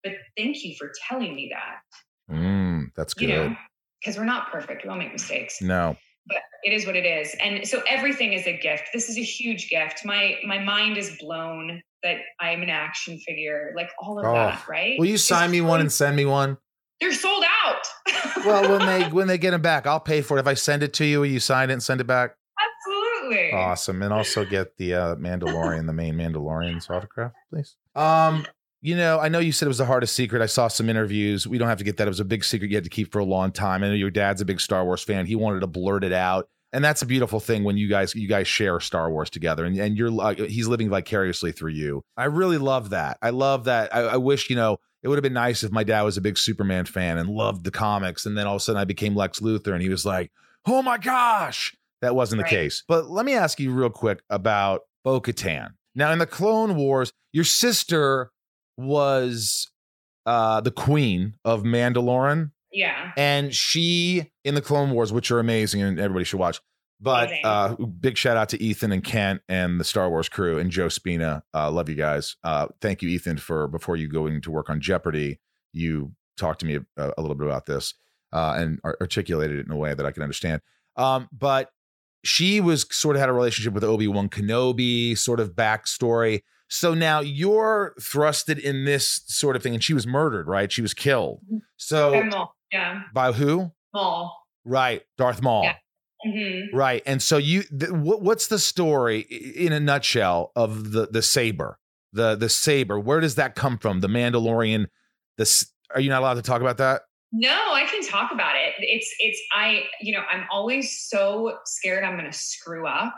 But thank you for telling me that. mm, that's good. You good. know, because we're not perfect. We all make mistakes. No, But it is what it is. And so everything is a gift. This is a huge gift. My my mind is blown that I'm an action figure, like all of Oh. that, right? will you It's sign me one and send me one? They're sold out. Well, when they when they get them back, I'll pay for it. If I send it to you, you sign it and send it back? Absolutely. Awesome. And also get the uh Mandalorian, the main Mandalorian's autograph, please. Um, you know, I know you said it was the hardest secret. I saw some interviews. We don't have to get that. It was a big secret you had to keep for a long time. I know your dad's a big Star Wars fan. He wanted to blurt it out. And that's a beautiful thing when you guys you guys share Star Wars together and, and you're like he's living vicariously through you. I really love that. I love that. I, I wish, you know, it would have been nice if my dad was a big Superman fan and loved the comics. And then all of a sudden I became Lex Luthor and he was like, oh my gosh. That wasn't the case. But let me ask you real quick about Bo Katan. Now, in the Clone Wars, your sister was uh, the queen of Mandalorian, yeah. and she in the Clone Wars, which are amazing and everybody should watch. But uh, big shout out to Ethan and Kent and the Star Wars crew and Joe Spina. Uh, love you guys. Uh, thank you, Ethan, for before you going to work on Jeopardy, you talked to me a, a little bit about this uh, and articulated it in a way that I can understand. Um, but she was sort of had a relationship with Obi Wan Kenobi, sort of backstory. So now you're thrusted in this sort of thing, and she was murdered, right? She was killed. So Yeah. by who? Maul. Right, Darth Maul. Yeah. Hmm Right, and so you, th- what, what's the story in a nutshell of the the saber, the the saber? Where does that come from? The Mandalorian. This are you not allowed to talk about that? No, I can talk about it. It's it's I you know I'm always so scared I'm going to screw up,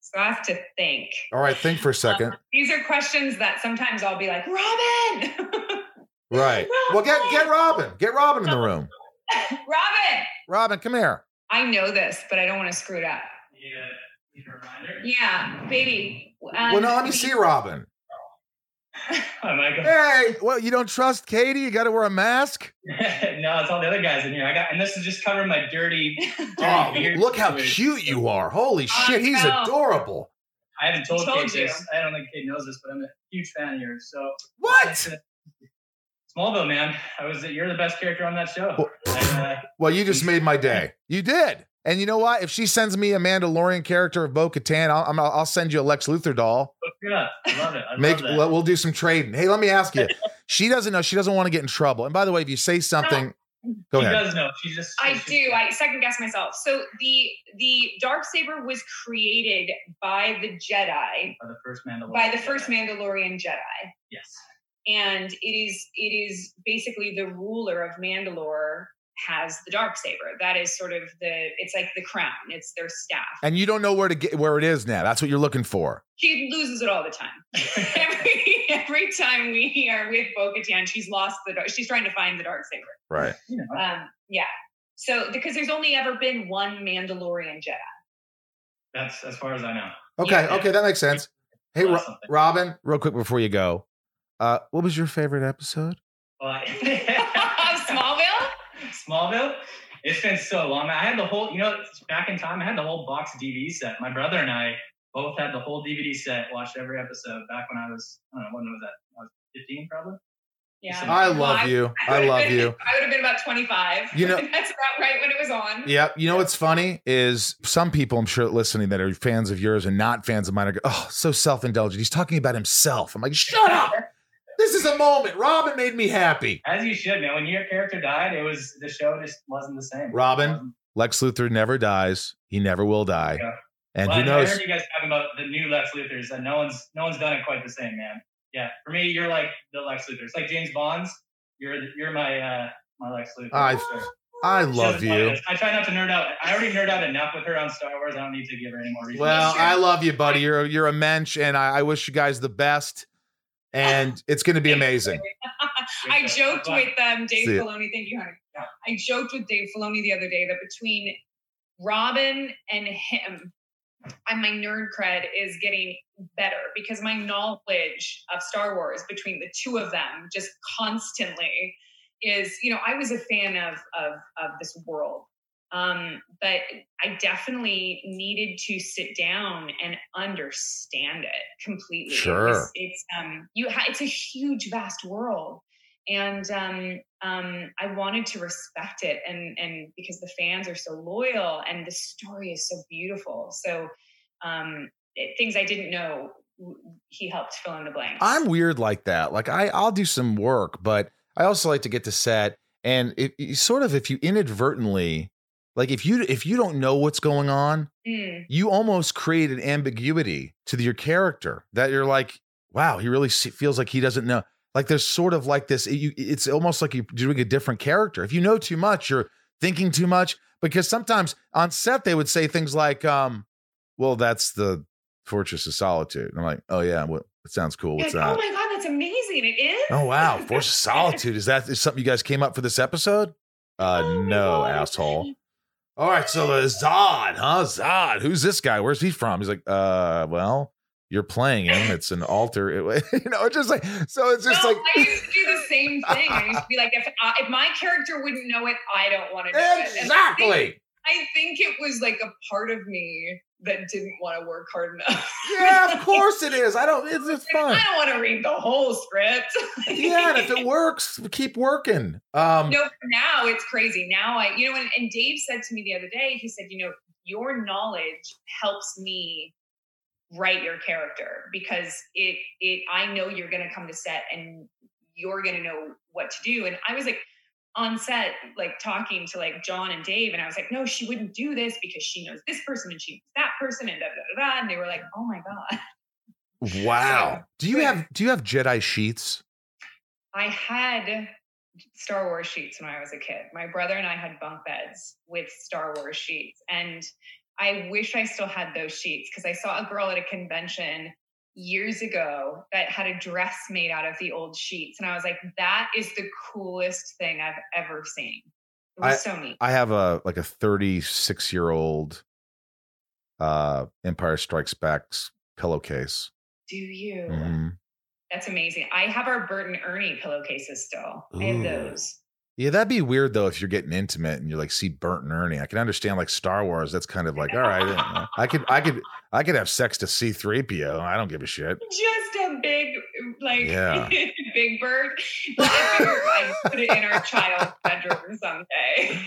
so I have to think. All right, think for a second. These are questions that sometimes I'll be like, Robin, Right. Well, get get Robin. Get Robin in the room. Robin. Robin, come here. I know this, but I don't want to screw it up. Yeah. Need a reminder? Yeah, baby. Um, well, no, let me see Robin. Hi, Michael. Hey, well, you don't trust Katee? You got to wear a mask? no, it's all the other guys in here. I got, and this is just covering my dirty. dirty Oh, beard look how situation. cute you are. Holy I shit, he's know. adorable. I haven't told, Told Kate you. this. I don't think Kate knows this, but I'm a huge fan of yours. So What? Smallville, man. I was. You're the best character on that show. Well- And, uh, Well, you just made my day. You did. And you know what? If she sends me a Mandalorian character of Bo Katan, I'll, I'm- I'll send you a Lex Luthor doll. hook it up. I love it. I Make love that. we'll, we'll do some trading. Hey, let me ask you. she doesn't know. She doesn't want to get in trouble. And by the way, if you say something, go she ahead. does know. She's just. I she's- do. I second guess myself. So the the dark saber was created by the Jedi, By the first Mandalorian. by the first Mandalorian Jedi, Yes. And it is it is basically the ruler of Mandalore has the dark saber. That is sort of the it's like the crown. It's their staff. And you don't know where to get where it is now. That's what you're looking for. She loses it all the time. every every time we are with Bo-Katan, she's lost the dark. She's trying to find the dark saber. Right. You know, Um, yeah. So because there's only ever been one Mandalorian Jedi. that's as far as I know. Okay. Yeah. Okay. That makes sense. Hey, Well, Ro- Robin, real quick before you go, uh, what was your favorite episode? Well, Smallville? Smallville. It's been so long. I had the whole, you know, back in time, I had the whole box DVD set. My brother and I both had the whole DVD set. Watched every episode back when I was, I don't know, when was that? I was 15, probably. Yeah. I Well, love you. I would've love been- you. I would have been about 25. You know- that's about right when it was on. Yeah. You know what's funny is some people I'm sure listening that are fans of yours and not fans of mine are go, oh, so self indulgent. He's talking about himself. I'm like, shut up. This is a moment. Robin made me happy. As you should, man. When your character died, it was the show just wasn't the same. Robin? Lex Luthor never dies. He never will die. Yeah. And Well, who I knows? heard you guys talking about the new Lex Luthors, and no one's no one's done it quite the same, man. Yeah, for me, you're like the Lex Luthor. It's like James Bond's. You're you're my uh my Lex Luthor. I- sure. I love you. I try not to nerd out. I already nerd out enough with her on Star Wars. I don't need to give her any more reasons. Well, I love you, buddy. You're you're a mensch, and I, I wish you guys the best. And it's going to be amazing. I joked with um, Dave. Filoni. Thank you, honey. I joked with Dave Filoni the other day that between Robin and him, and my nerd cred is getting better because my knowledge of Star Wars between the two of them just constantly is, you know, I was a fan of of of this world. Um, but I definitely needed to sit down and understand it completely. Sure. was- it's um you ha- it's a huge vast world and um, um, I wanted to respect it, and and because the fans are so loyal, and the story is so beautiful, so um, it, things I didn't know, he helped fill in the blanks. I'm weird like that. Like I, I'll do some work, but I also like to get to set. And it, it sort of, if you inadvertently, like if you if you don't know what's going on, Mm, you almost create an ambiguity to your character that you're like, wow, he really feels like he doesn't know. Like there's sort of like this. It, you, it's almost like you're doing a different character. If you know too much, you're thinking too much. Because sometimes on set they would say things like, um, "Well, that's the Fortress of Solitude." And I'm like, "Oh yeah, what? It sounds cool. What's like, oh my god, that's amazing! It is. Oh wow, Fortress of Solitude. Is that is something you guys came up for this episode? Uh, Oh no, asshole. All right, so the Zod, huh? Zod. Who's this guy? Where's he from? He's like, uh, well, you're playing him. It's an alter. It, you know, it's just like so. It's just no, like I used to do the same thing. I used to be like, if uh, if my character wouldn't know it, I don't want to know it. And I exactly. I think it was like a part of me that didn't want to work hard enough. Yeah, of course it is. I don't. It's, it's fine. I don't want to read the whole script. Yeah, and if it works, keep working. Um, no, now it's crazy. Now I, you know, and, and Dave said to me the other day, he said, you know, your knowledge helps me write your character because it, it, I know you're going to come to set and you're going to know what to do. And I was like, on set, like talking to like Jon and Dave, and I was like, no, she wouldn't do this because she knows this person and she knows that person and da da da da. And they were like, oh my god, wow. Do you have Do you have Jedi sheets? I had Star Wars sheets when I was a kid. My brother and I had bunk beds with Star Wars sheets. And I wish I still had those sheets because I saw a girl at a convention years ago that had a dress made out of the old sheets. And I was like, that is the coolest thing I've ever seen. It was so neat. I have a like a 36 year old uh Empire Strikes Back's pillowcase. Do you? Mhm. That's amazing. I have our Bert and Ernie pillowcases still. I have those. Yeah, that'd be weird though if you're getting intimate and you're like see Bert and Ernie. I can understand like Star Wars. That's kind of like all right. yeah, I could I could I could have sex to C3PO. I don't give a shit. Just a big, like, Yeah. big bird. But I figured I'd put it in our child's bedroom someday.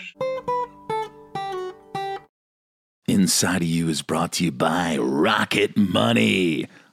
Inside of You is brought to you by Rocket Money.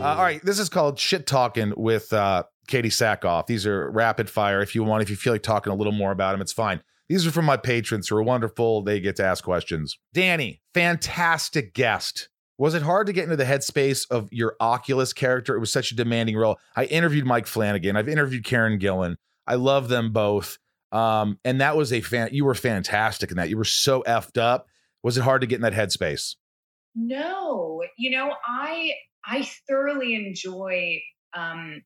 Uh, all right, this is called shit talking with uh, Katee Sackhoff. These are rapid fire. If you want, if you feel like talking a little more about them, it's fine. These are from my patrons who are wonderful. They get to ask questions. Danny, fantastic guest. Was it hard to get into the headspace of your Oculus character? It was such a demanding role. I interviewed Mike Flanagan. I've interviewed Karen Gillan. I love them both. Um, and that was a fan. You were fantastic in that. You were so effed up. Was it hard to get in that headspace? No, you know, I I thoroughly enjoy um,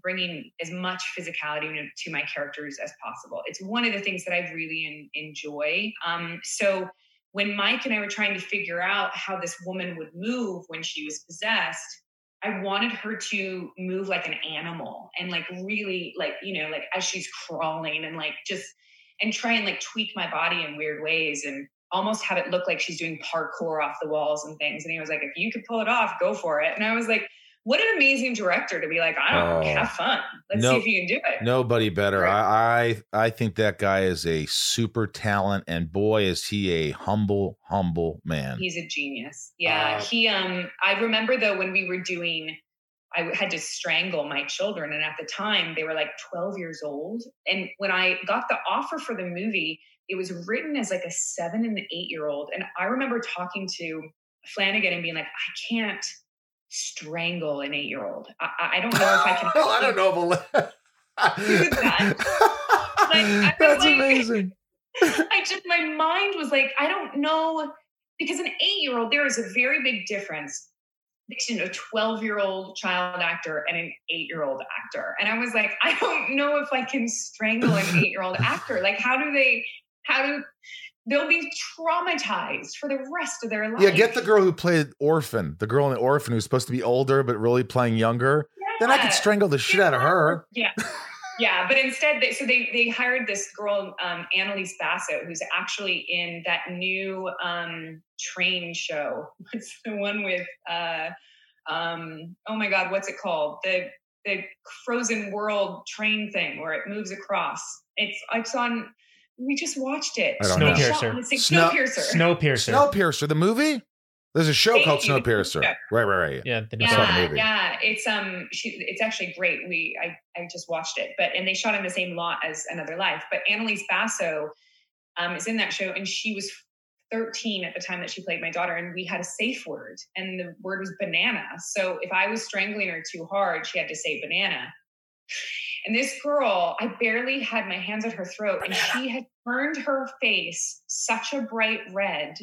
bringing as much physicality to- my characters as possible. It's one of the things that I really en- enjoy. Um, so when Mike and I were trying to figure out how this woman would move when she was possessed, I wanted her to move like an animal and like really like you know like as she's crawling and like just and try and like tweak my body in weird ways and almost have it look like she's doing parkour off the walls and things. And he was like, if you could pull it off, go for it. And I was like, what an amazing director to be like, I don't know, Oh. have fun. Let's No- see if you can do it. Nobody better. Right. I, I I think that guy is a super talent, and boy, is he a humble, humble man. He's a genius. Yeah. Uh, he um I remember though when we were doing I had to strangle my children and at the time they were like 12 years old and when I got the offer for the movie it was written as like a 7 and an 8 year old and I remember talking to Flanagan and being like I can't strangle an 8 year old. I, I- don't know if I can I don't know. If Do that. Like, That's like- amazing. I just my mind was like, I don't know because an eight-year-old, there is a very big difference between a 12-year-old child actor and an eight-year-old actor. And I was like, I don't know if I can strangle an eight-year-old actor. Like, how do they how do they'll be traumatized for the rest of their life? Yeah, get the girl who played Orphan, the girl in the Orphan who's supposed to be older but really playing younger. Then I could strangle the shit out of her. Yeah. Yeah, but instead, they, so they they hired this girl, um, Annalise Basso, who's actually in that new um, train show. What's the one with? Uh, um, oh my God, what's it called? The the Frozen World train thing where it moves across. It's it's on. We just watched it. I don't know. They shot Snowpiercer. on the same- Snow- Snowpiercer. Snowpiercer. Snowpiercer, the movie? There's a show Thank called you. Snowpiercer. Yeah. Right, right, right. Yeah, the the yeah, movie. yeah. It's um, she, it's actually great. We, I, I just watched it, but and they shot in the same lot as Another Life. But Annalise Basso, um, is in that show, and she was 13 at the time that she played my daughter, and we had a safe word, and the word was banana. So if I was strangling her too hard, she had to say banana. And this girl, I barely had my hands at her throat, and she had turned her face such a bright red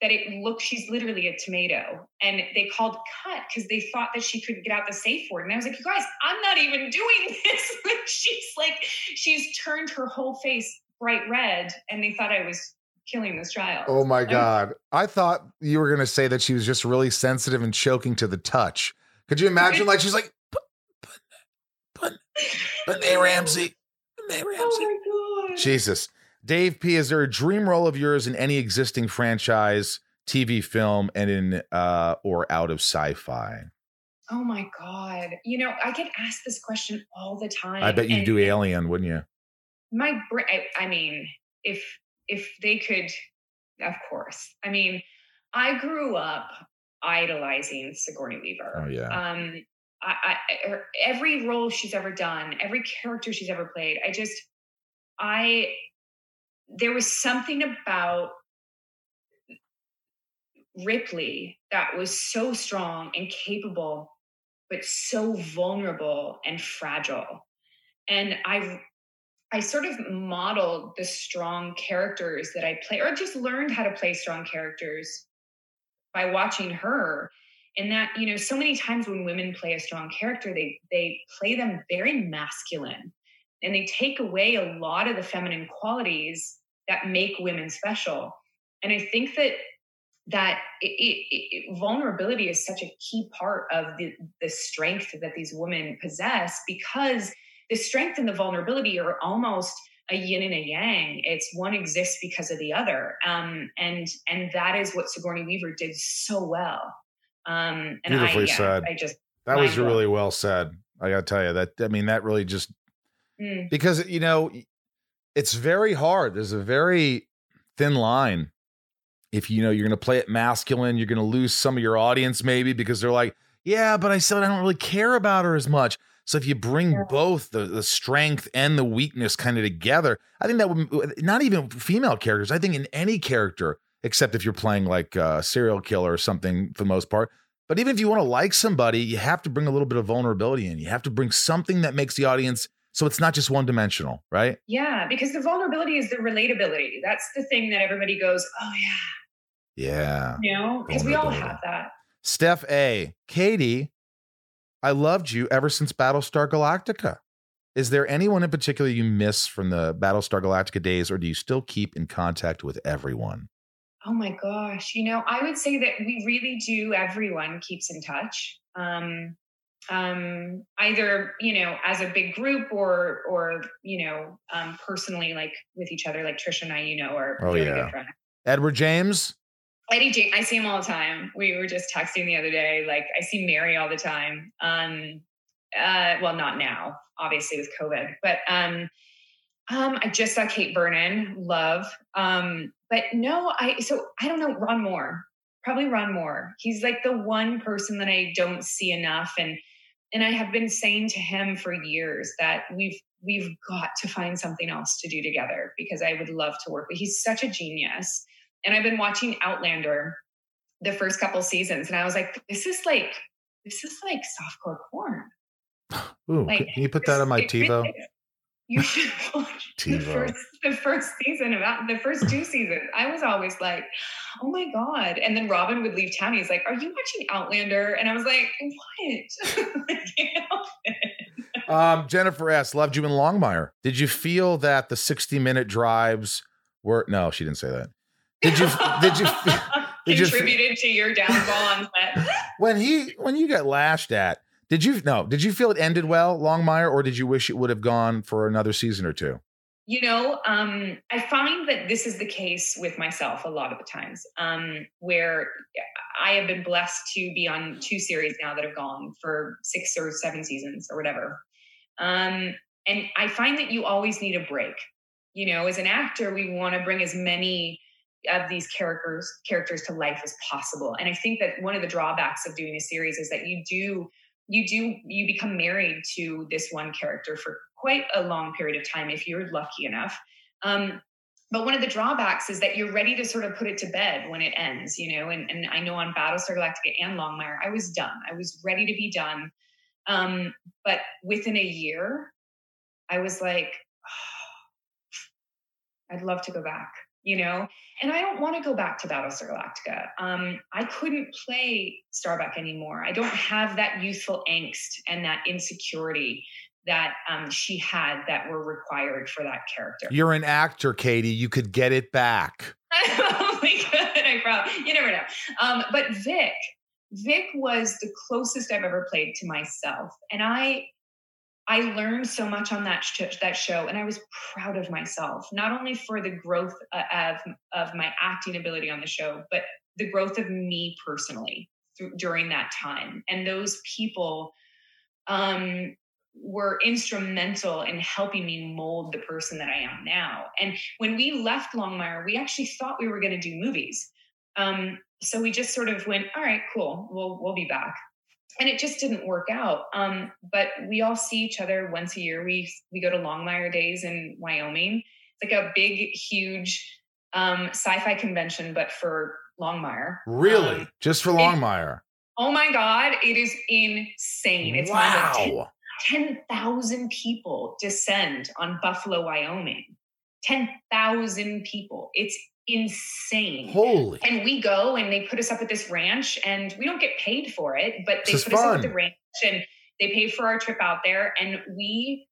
that it looked she's literally a tomato and they called cut because they thought that she couldn't get out the safe word and i was like you guys i'm not even doing this she's like she's turned her whole face bright red and they thought i was killing this child Oh my God. I thought you were going to say that she was just really sensitive and choking to the touch. Could you imagine? Like, she's like, but, but, Nay Ramsey. Nay Ramsey. oh my god Jesus. Dave P, is there a dream role of yours in any existing franchise, TV, film, and in uh or out of sci-fi? oh my god you know i get asked this question all the time I bet you'd do Alien, wouldn't you? my brain I, I mean if if they could of course i mean i grew up idolizing sigourney weaver Oh yeah. um I, I her- every role she's ever done every character she's ever played i just i there was something about ripley that was so strong and capable but so vulnerable and fragile. And i i sort of modeled the strong characters that i play or just learned how to play strong characters by watching her and that you know so many times when women play a strong character they they play them very masculine and they take away a lot of the feminine qualities that make women special and i think that that it, it, it, vulnerability is such a key part of the, the strength that these women possess because the strength and the vulnerability are almost a yin and a yang. It's one exists because of the other, um, and and that is what Sigourney Weaver did so well. Um, and Beautifully I, yeah, said. I just That was really well said. I gotta tell you that. I mean, that really just mm, because you know it's very hard. There's a very thin line. If you know you're going to play it masculine, you're going to lose some of your audience maybe because they're like, yeah, but I said I don't really care about her as much. So if you bring Yeah. both the the strength and the weakness kind of together, I think that would not even female characters. I think in any character, except if you're playing like a serial killer or something for the most part. But even if you want to like somebody, you have to bring a little bit of vulnerability in. You have to bring something that makes the audience so it's not just one dimensional, right? yeah, because the vulnerability is the relatability. That's the thing that everybody goes, oh yeah, Yeah. you know, because we all have that. Steph A. Katee, I loved you ever since Battlestar Galactica. Is there anyone in particular you miss from the Battlestar Galactica days, or do you still keep in contact with everyone? Oh my gosh. You know, I would say that we really do, everyone keeps in touch. Um, um, either, you know, as a big group or, or, you know, um, personally, like with each other, like Tricia and I, you know, are Oh, really yeah. good friends. Edward James? Eddie Jane, I see him all the time. We were just texting the other day. Like I see Mary all the time. Um, uh, well, not now, obviously with COVID, but um, um, I just saw Kate Vernon, love. Um, but no, I so I don't know. Ron Moore, probably Ron Moore. He's like the one person that I don't see enough, and and I have been saying to him for years that we've we've got to find something else to do together because I would love to work with. He's such a genius, and I've been watching Outlander the first couple seasons, and I was like, this is like this is like softcore porn. Ooh, Like, can you put that on my really TiVo? is. You should watch the first, the first season about the first two seasons. I was always like, oh my God. And then Robin would leave town. He's like, Are you watching Outlander? And I was like, What? I can't help it. Um, Jennifer S. loved you in Longmire. Did you feel that the 60 minute drives were no, she didn't say that. Did you did you did you Contributed to your downfall on set. when he when you got lashed at, did you no, did you feel it ended well, Longmire, or did you wish it would have gone for another season or two? You know, um, I find that this is the case with myself a lot of the times, um, where I have been blessed to be on two series now that have gone for six or seven seasons or whatever. Um, and I find that you always need a break. You know, as an actor, we want to bring as many of these characters characters to life as possible. And I think that one of the drawbacks of doing a series is that you do you do you become married to this one character for quite a long period of time if you're lucky enough. Um, but one of the drawbacks is that you're ready to sort of put it to bed when it ends, you know. And, and I know on Battlestar Galactica and Longmire, I was done. I was ready to be done. Um, but within a year, I was like, I'd love to go back, you know? And I don't want to go back to Battlestar Galactica. Um, I couldn't play Starbuck anymore. I don't have that youthful angst and that insecurity that um, she had that were required for that character. You're an actor, Katee. You could get it back. oh my god, I probably you never know. Um, but Vic, Vic was the closest I've ever played to myself, and I I learned so much on that sh- that show, and I was proud of myself, not only for the growth uh, of of my acting ability on the show, but the growth of me personally th- during that time, and those people. Um, were instrumental in helping me mold the person that I am now. And when we left Longmire, we actually thought we were going to do movies. Um, so we just sort of went, all right, cool, we'll we'll be back. And it just didn't work out. Um, but we all see each other once a year. We we go to Longmire Days in Wyoming. It's like a big, huge um, sci-fi convention, but for Longmire. Really? Um, Just for Longmire. oh my God, it is insane. It's one of the 10 wow. 10,000 people descend on Buffalo, Wyoming. 10,000 people. It's insane. Holy. And we go and they put us up at this ranch and we don't get paid for it, but they This put us up at the ranch and they pay for our trip out there and we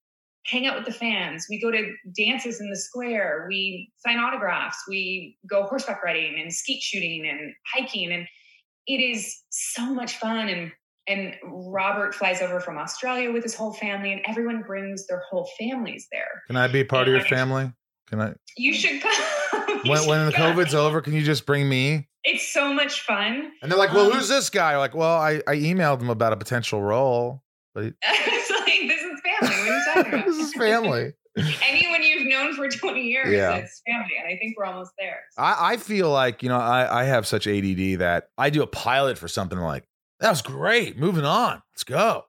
hang out with the fans. We go to dances in the square. We sign autographs. We go horseback riding and skeet shooting and hiking and it is so much fun and and Robert flies over from Australia with his whole family and everyone brings their whole families there. Can I be part of your family? Can I? You should come. You When, should when the come. COVID's over, can you just bring me? It's so much fun. And they're like, well, Um, who's this guy? Like, well, I, I emailed him about a potential role, but he, it's like this is family. What are you talking about? this is family. Anyone you've known for 20 years, Yeah. it's family. And I think we're almost there. I, I feel like, you know, I, I have such ADD that I do a pilot for something like, that was great. Moving on. Let's go.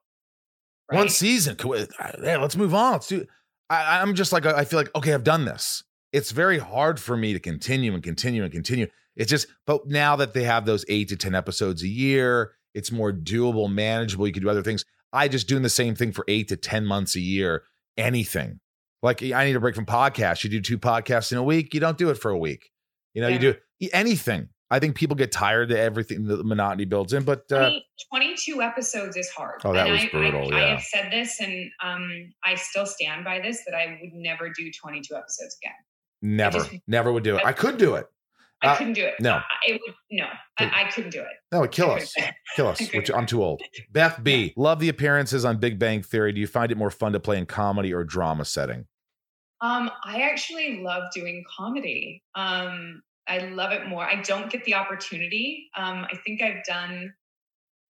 One season. We- Yeah, let's move on. Let's do. I, I'm just like I feel like okay, I've done this. It's very hard for me to continue and continue and continue. It's just, but now that they have those eight to ten episodes a year, it's more doable, manageable. You can do other things. I just doing the same thing for eight to ten months a year. Anything like I need a break from podcasts. You do two podcasts in a week. You don't do it for a week. You know, you do anything. I think people get tired of everything the monotony builds in, but uh, 20 22 episodes is hard. Oh, that and was I, brutal, I, I have said this and um, I still stand by this that I would never do 22 episodes again. never, just- never would do it. I could do it. I Uh, couldn't do it. no. I, it would, no, I, I couldn't do it. That would kill us. Kill us. Which I'm too old. Beth B. Love the appearances on Big Bang Theory. Do you find it more fun to play in comedy or drama setting? Um, I actually love doing comedy. Um, I love it more. I don't get the opportunity. Um, I think I've done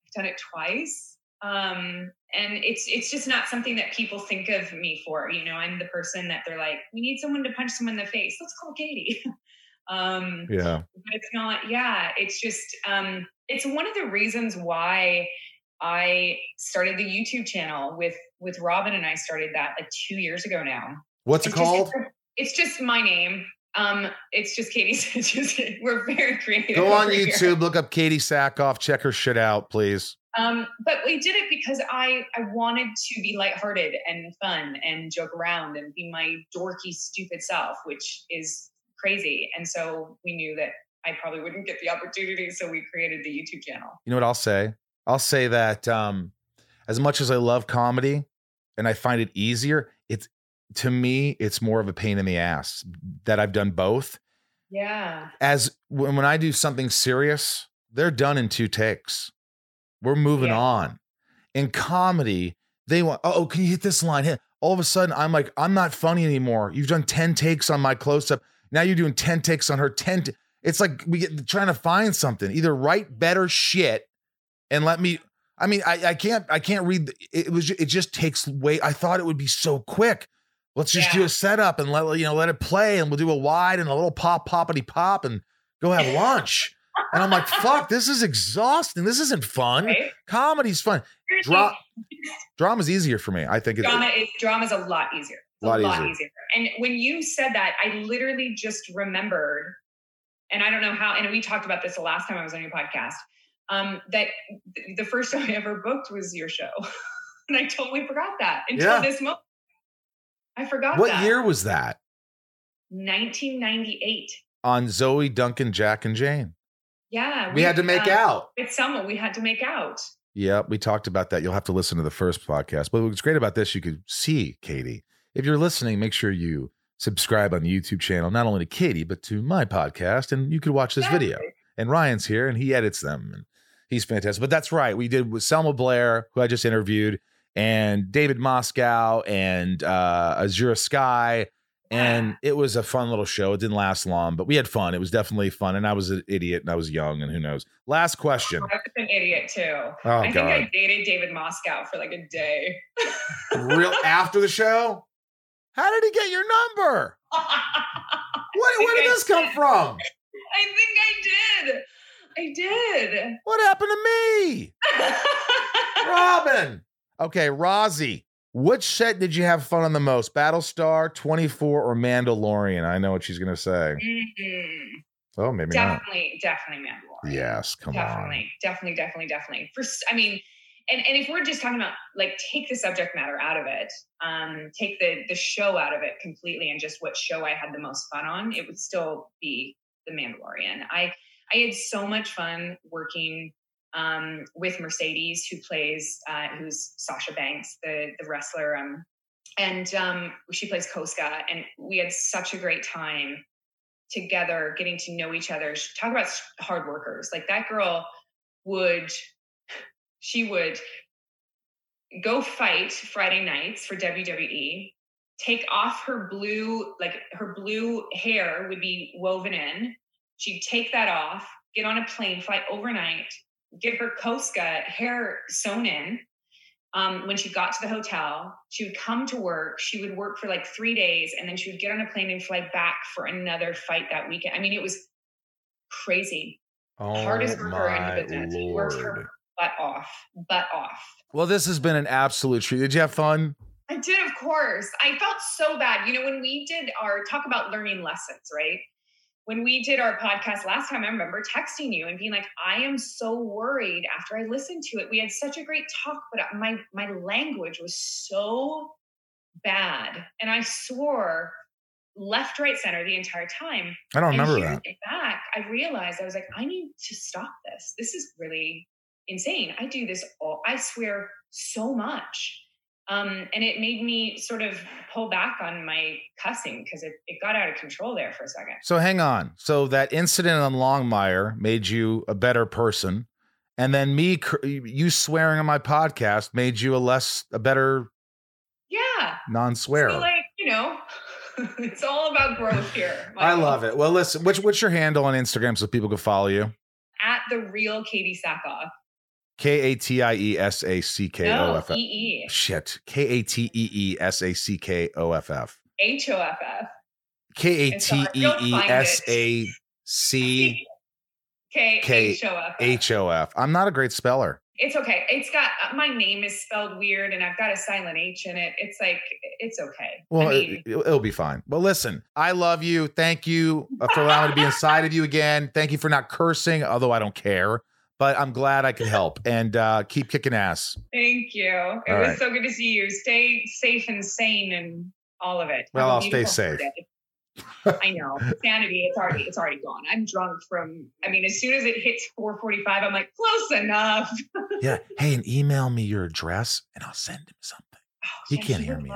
I've done it twice. Um, and it's it's just not something that people think of me for. You know, I'm the person that they're like, we need someone to punch someone in the face. Let's call Katee. um, Yeah. but it's not yeah it's just um it's one of the reasons why i started the youtube channel with with robin and i started that like two years ago now What's it just- called? it's just my name um it's just katee just we're very creative Go on over here. YouTube, look up Katee Sackhoff, check her shit out, please. Um, but we did it because I I wanted to be lighthearted and fun and joke around and be my dorky, stupid self, which is crazy. And so we knew that I probably wouldn't get the opportunity, so we created the YouTube channel. You know what I'll say? I'll say that um, as much as I love comedy and I find it easier, it's to me, it's more of a pain in the ass that I've done both. Yeah. As when, when I do something serious, they're done in two takes. We're moving Yeah. on. In comedy, they want, oh, can you hit this line? Hit. All of a sudden, I'm like, I'm not funny anymore. You've done 10 takes on my close up. Now you're doing 10 takes on her 10. t- it's like we get trying to find something. Either write better shit and let me. I mean, I, I can't I can't read. the- It was it just takes way. I thought it would be so quick. Let's just do a setup and let you know let it play, and we'll do a wide and a little pop poppity pop and go have lunch. and I'm like, fuck, this is exhausting. This isn't fun. Right? Comedy's fun. Dra- Drama's easier for me. I think it, drama is drama's a lot easier. It's Lot a lot easier. easier. And when you said that, I literally just remembered, and I don't know how, and we talked about this the last time I was on your podcast, um, that th- the first time I ever booked was your show. and I totally forgot that until Yeah. this moment. I forgot what that. year was that 1998. on Zoe, Duncan, Jack, and Jane? Yeah. We had to make um, out. It's someone, we had to make out. Yeah, we talked about that. You'll have to listen to the first podcast. But what's great about this, you could see Katee. If you're listening, make sure you subscribe on the YouTube channel, not only to Katee, but to my podcast. And you could watch this video. And Ryan's here and he edits them. And he's fantastic. But that's right. We did with Selma Blair, who I just interviewed, and David Moscow and uh Azura Skye. And it was a fun little show. It didn't last long, but we had fun. It was definitely fun. And I was an idiot and I was young and who knows. Last question. I was an idiot too. Oh I think I dated David Moscow for like a day. real after the show? How did he get your number? What, where did I this come from? I think I did. I did. What happened to me? Robin. Okay, Rozzy. Which set did you have fun on the most? Battlestar, 24, or Mandalorian? I know what she's going to say. Mhm. Oh, maybe not. Definitely, definitely Mandalorian. Yes, come on. definitely, definitely, definitely, definitely. For s- I mean, and and if we're just talking about like take the subject matter out of it, um, take the the show out of it completely, and just what show I had the most fun on, it would still be The Mandalorian. I I had so much fun working um, with Mercedes, who plays uh, who's Sasha Banks, the the wrestler, um, and um, she plays Koska, and we had such a great time together, getting to know each other. Talk about hard workers. Like that girl would, she would go fight Friday nights for WWE, take off her blue, like her blue hair would be woven in. She'd take that off, get on a plane, fly overnight, get her Koska hair sewn in. Um, when she got to the hotel, she would come to work. She would work for like three days and then she would get on a plane and fly back for another fight that weekend. I mean, it was crazy. Oh, Hardest worker in the business. She works her butt off, butt off. Well, this has been an absolute treat. Did you have fun? I did, of course. I felt so bad. You know, when we did our talk about learning lessons, right? When we did our podcast last time, I remember texting you and being like, I am so worried after I listened to it. We had such a great talk, but my my language was so bad. And I swore left, right, center the entire time. I don't and remember that. back, I realized I was like, I need to stop this. This is really insane. I do this all, I swear so much. Um, and it made me sort of pull back on my cussing because it, it got out of control there for a second. So hang on. So that incident on Longmire made you a better person, and then me, you swearing on my podcast made you a less, a better Yeah. non-swearer. So like, you know, it's all about growth here. I love it. Well, listen, which, what's your handle on Instagram so people can follow you? At the real Katee Sackhoff. K A T I E S A C K O F F. Shit. K A T E E S A C K O F F. H O F F. K A T. E E S. A C K K H O F F. H O F. I'm not a great speller. It's okay. It's got uh, my name is spelled weird, and I've got a silent H in it. It's like it's okay. Well, I mean, it, will be fine. But listen, I love you. Thank you for allowing me to be inside of you again. Thank you for not cursing, although I don't care. But I'm glad I could help and uh, keep kicking ass. Thank you. It All was right. so good to see you. Stay safe and sane and all of it. Well, I'll stay safe. I know. Sanity, it's already it's already gone. I'm drunk from I mean, as soon as it hits 445, I'm like, close enough. Yeah. Hey, and email me your address and I'll send him something. He Yeah, can't he hear me.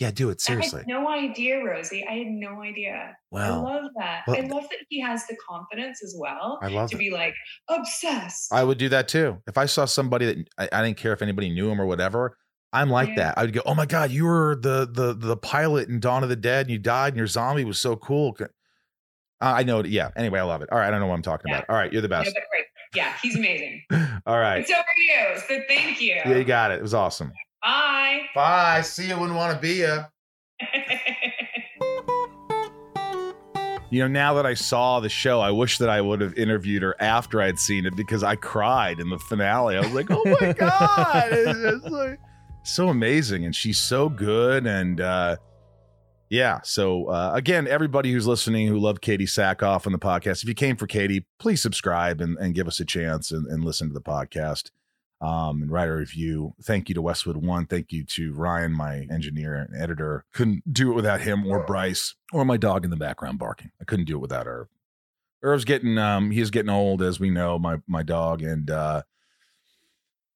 Yeah, do it I had seriously. no idea, Rosie. I had no idea. Wow. I love that. Well, I love that he has the confidence as well I love to it. be like obsessed. I would do that too. If I saw somebody that I, I didn't care if anybody knew him or whatever, I'm like Yeah. that. I would go, "Oh my god, you were the the the pilot in Dawn of the Dead, and you died, and your zombie was so cool." Uh, I know. it- Yeah. Anyway, I love it. All right, I don't know what I'm talking Yeah. about. All right, you're the best. Yeah, he's amazing. All right. And so are you. So thank you. Yeah, you got it. It was awesome. Bye. Bye. See you when want to be ya. You know, now that I saw the show, I wish that I would have interviewed her after I'd seen it because I cried in the finale. I was like, "Oh my god, it's, it's like so amazing!" And she's so good. And uh, yeah, so uh, again, everybody who's listening who loved Katee Sackhoff on the podcast, if you came for Katee, please subscribe and, and give us a chance and, and listen to the podcast um, and write a review. Thank you to Westwood One. Thank you to Ryan, my engineer and editor. Couldn't do it without him or Bryce or my dog in the background barking. I couldn't do it without Irv. Irv's getting um he's getting old as we know, my my dog, and uh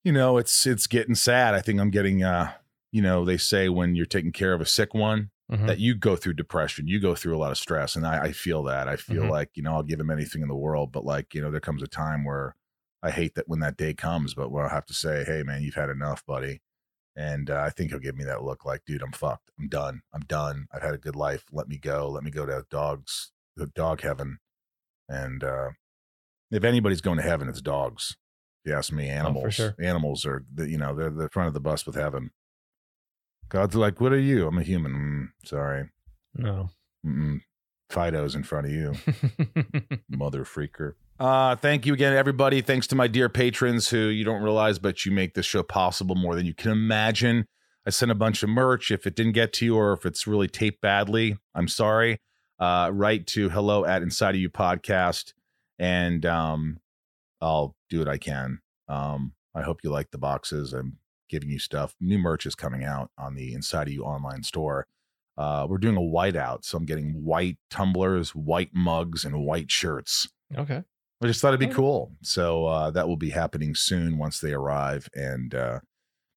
you know, it's it's getting sad. I think I'm getting uh you know, they say when you're taking care of a sick one Mhm. that you go through depression, you go through a lot of stress. And I, I feel that. I feel Mhm. like, you know, I'll give him anything in the world, but like, you know, there comes a time where I hate that when that day comes, but where I'll have to say, hey, man, you've had enough, buddy. And uh, I think he'll give me that look like, dude, I'm fucked. I'm done. I'm done. I've had a good life. Let me go. Let me go to dogs, the dog heaven. And uh, if anybody's going to heaven, it's dogs. If you ask me, animals. sure. Animals are, the, you know, they're the front of the bus with heaven. God's like, what are you? I'm a human. Mm, sorry. No. Mm-mm. Fido's in front of you mother freaker. Uh, thank you again, everybody. Thanks to my dear patrons who you don't realize, but you make this show possible more than you can imagine. I sent a bunch of merch. If it didn't get to you or if it's really taped badly, I'm sorry. Uh, write to hello at inside of you podcast and um, I'll do what I can. Um, I hope you like the boxes. I'm giving you stuff. New merch is coming out on the Inside of You online store. Uh, we're doing a whiteout, so I'm getting white tumblers, white mugs, and white shirts. okay. I just thought it'd be cool. So uh, that will be happening soon once they arrive. And uh,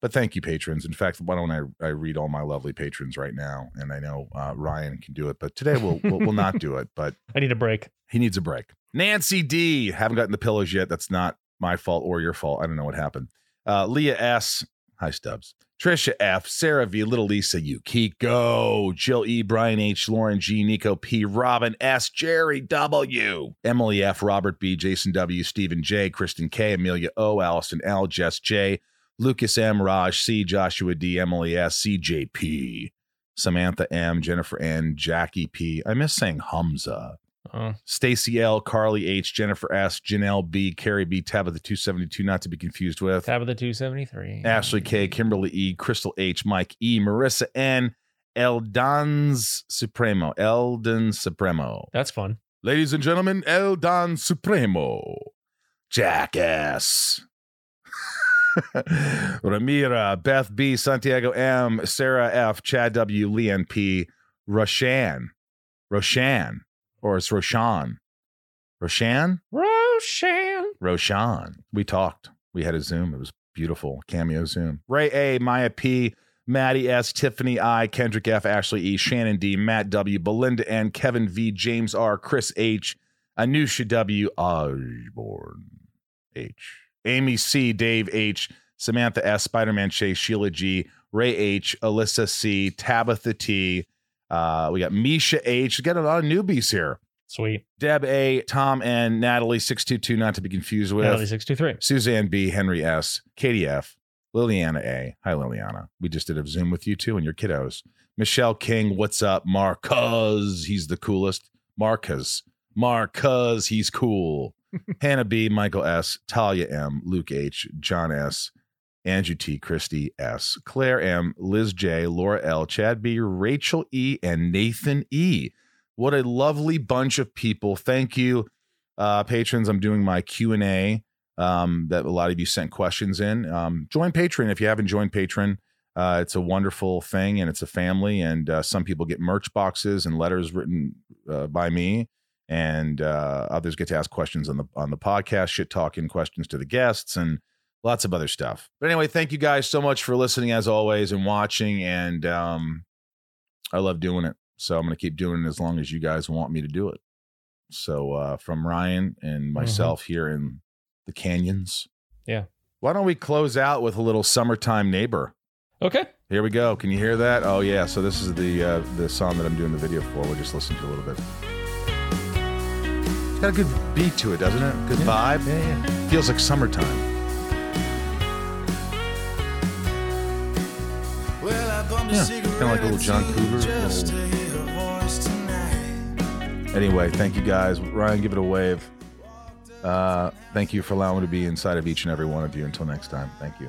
but thank you, patrons. In fact, why don't I, I read all my lovely patrons right now? And I know uh, Ryan can do it, but today we'll we'll, we'll not do it. But I need a break. he needs a break. Nancy D. Haven't gotten the pillows yet. That's not my fault or your fault. I don't know what happened. Uh, Leah S. Hi, Stubbs. Trisha F. Sarah V. Little Lisa Yukiko. Jill E. Brian H. Lauren G. Nico P. Robin S. Jerry W. Emily F. Robert B. Jason W. Stephen J. Kristen K. Amelia O. Allison L. Jess J. Lucas M. Raj C. Joshua D. Emily S. CJP. Samantha M. Jennifer N. Jackie P. I miss saying Humza. Uh, oh, Stacy L, Carly H, Jennifer S, Janelle B, Carrie B, Tabitha 272, not to be confused with. tab of the 273. Ashley K, Kimberly E, Crystal H, Mike E, Marissa N, Eldans Supremo, Eldon Supremo. That's fun. Ladies and gentlemen, Eldon Supremo. Jackass. Ramira, Beth B, Santiago M, Sarah F, Chad W, Leanne P, Roshan. Roshan. Or it's Roshan. Roshan? Roshan. Roshan. We talked. We had a Zoom. It was beautiful. Cameo Zoom. Ray A, Maya P, Maddie S, Tiffany I, Kendrick F, Ashley E, Shannon D, Matt W, Belinda N, Kevin V, James R, Chris H, Anusha W, Osborne H, Amy C, Dave H, Samantha S, Spider Man Chase, Sheila G, Ray H, Alyssa C, Tabitha T. Uh, we got Misha H. We got a lot of newbies here. Sweet. Deb A, Tom N, Natalie 622, not to be confused with. Natalie 623. Suzanne B, Henry S, Katie F, Liliana A. Hi, Liliana. We just did a Zoom with you too and your kiddos. Michelle King, what's up? Marcuz, he's the coolest. Marcus, Marcuz, he's cool. Hannah B, Michael S, Talia M, Luke H, John S, Andrew T, Christy S, Claire M, Liz J, Laura L, Chad B, Rachel E, and Nathan E. What a lovely bunch of people. Thank you, uh, patrons. I'm doing my Q and A um, that a lot of you sent questions in. Um, join Patreon if you haven't joined Patreon. Uh, it's a wonderful thing and it's a family. And uh, some people get merch boxes and letters written uh, by me, and uh, others get to ask questions on the on the podcast, shit talking questions to the guests, and lots of other stuff. But anyway, thank you guys so much for listening as always and watching. And um, I love doing it, so I'm going to keep doing it as long as you guys want me to do it. So uh, from Ryan and myself here in the canyons. Yeah. Why don't we close out with a little summertime neighbor? Okay. Here we go. Can you hear that? Oh yeah. So this is the uh, the song that I'm doing the video for. We'll just listen to a little bit. It's got a good beat to it, doesn't it? Good vibe. Yeah, yeah. Feels like summertime. Yeah, kinda like a little John Cougar, little- to hear her voice tonight. Anyway, thank you guys. Ryan, give it a wave. Uh, thank you for allowing me to be inside of each and every one of you. Until next time, thank you.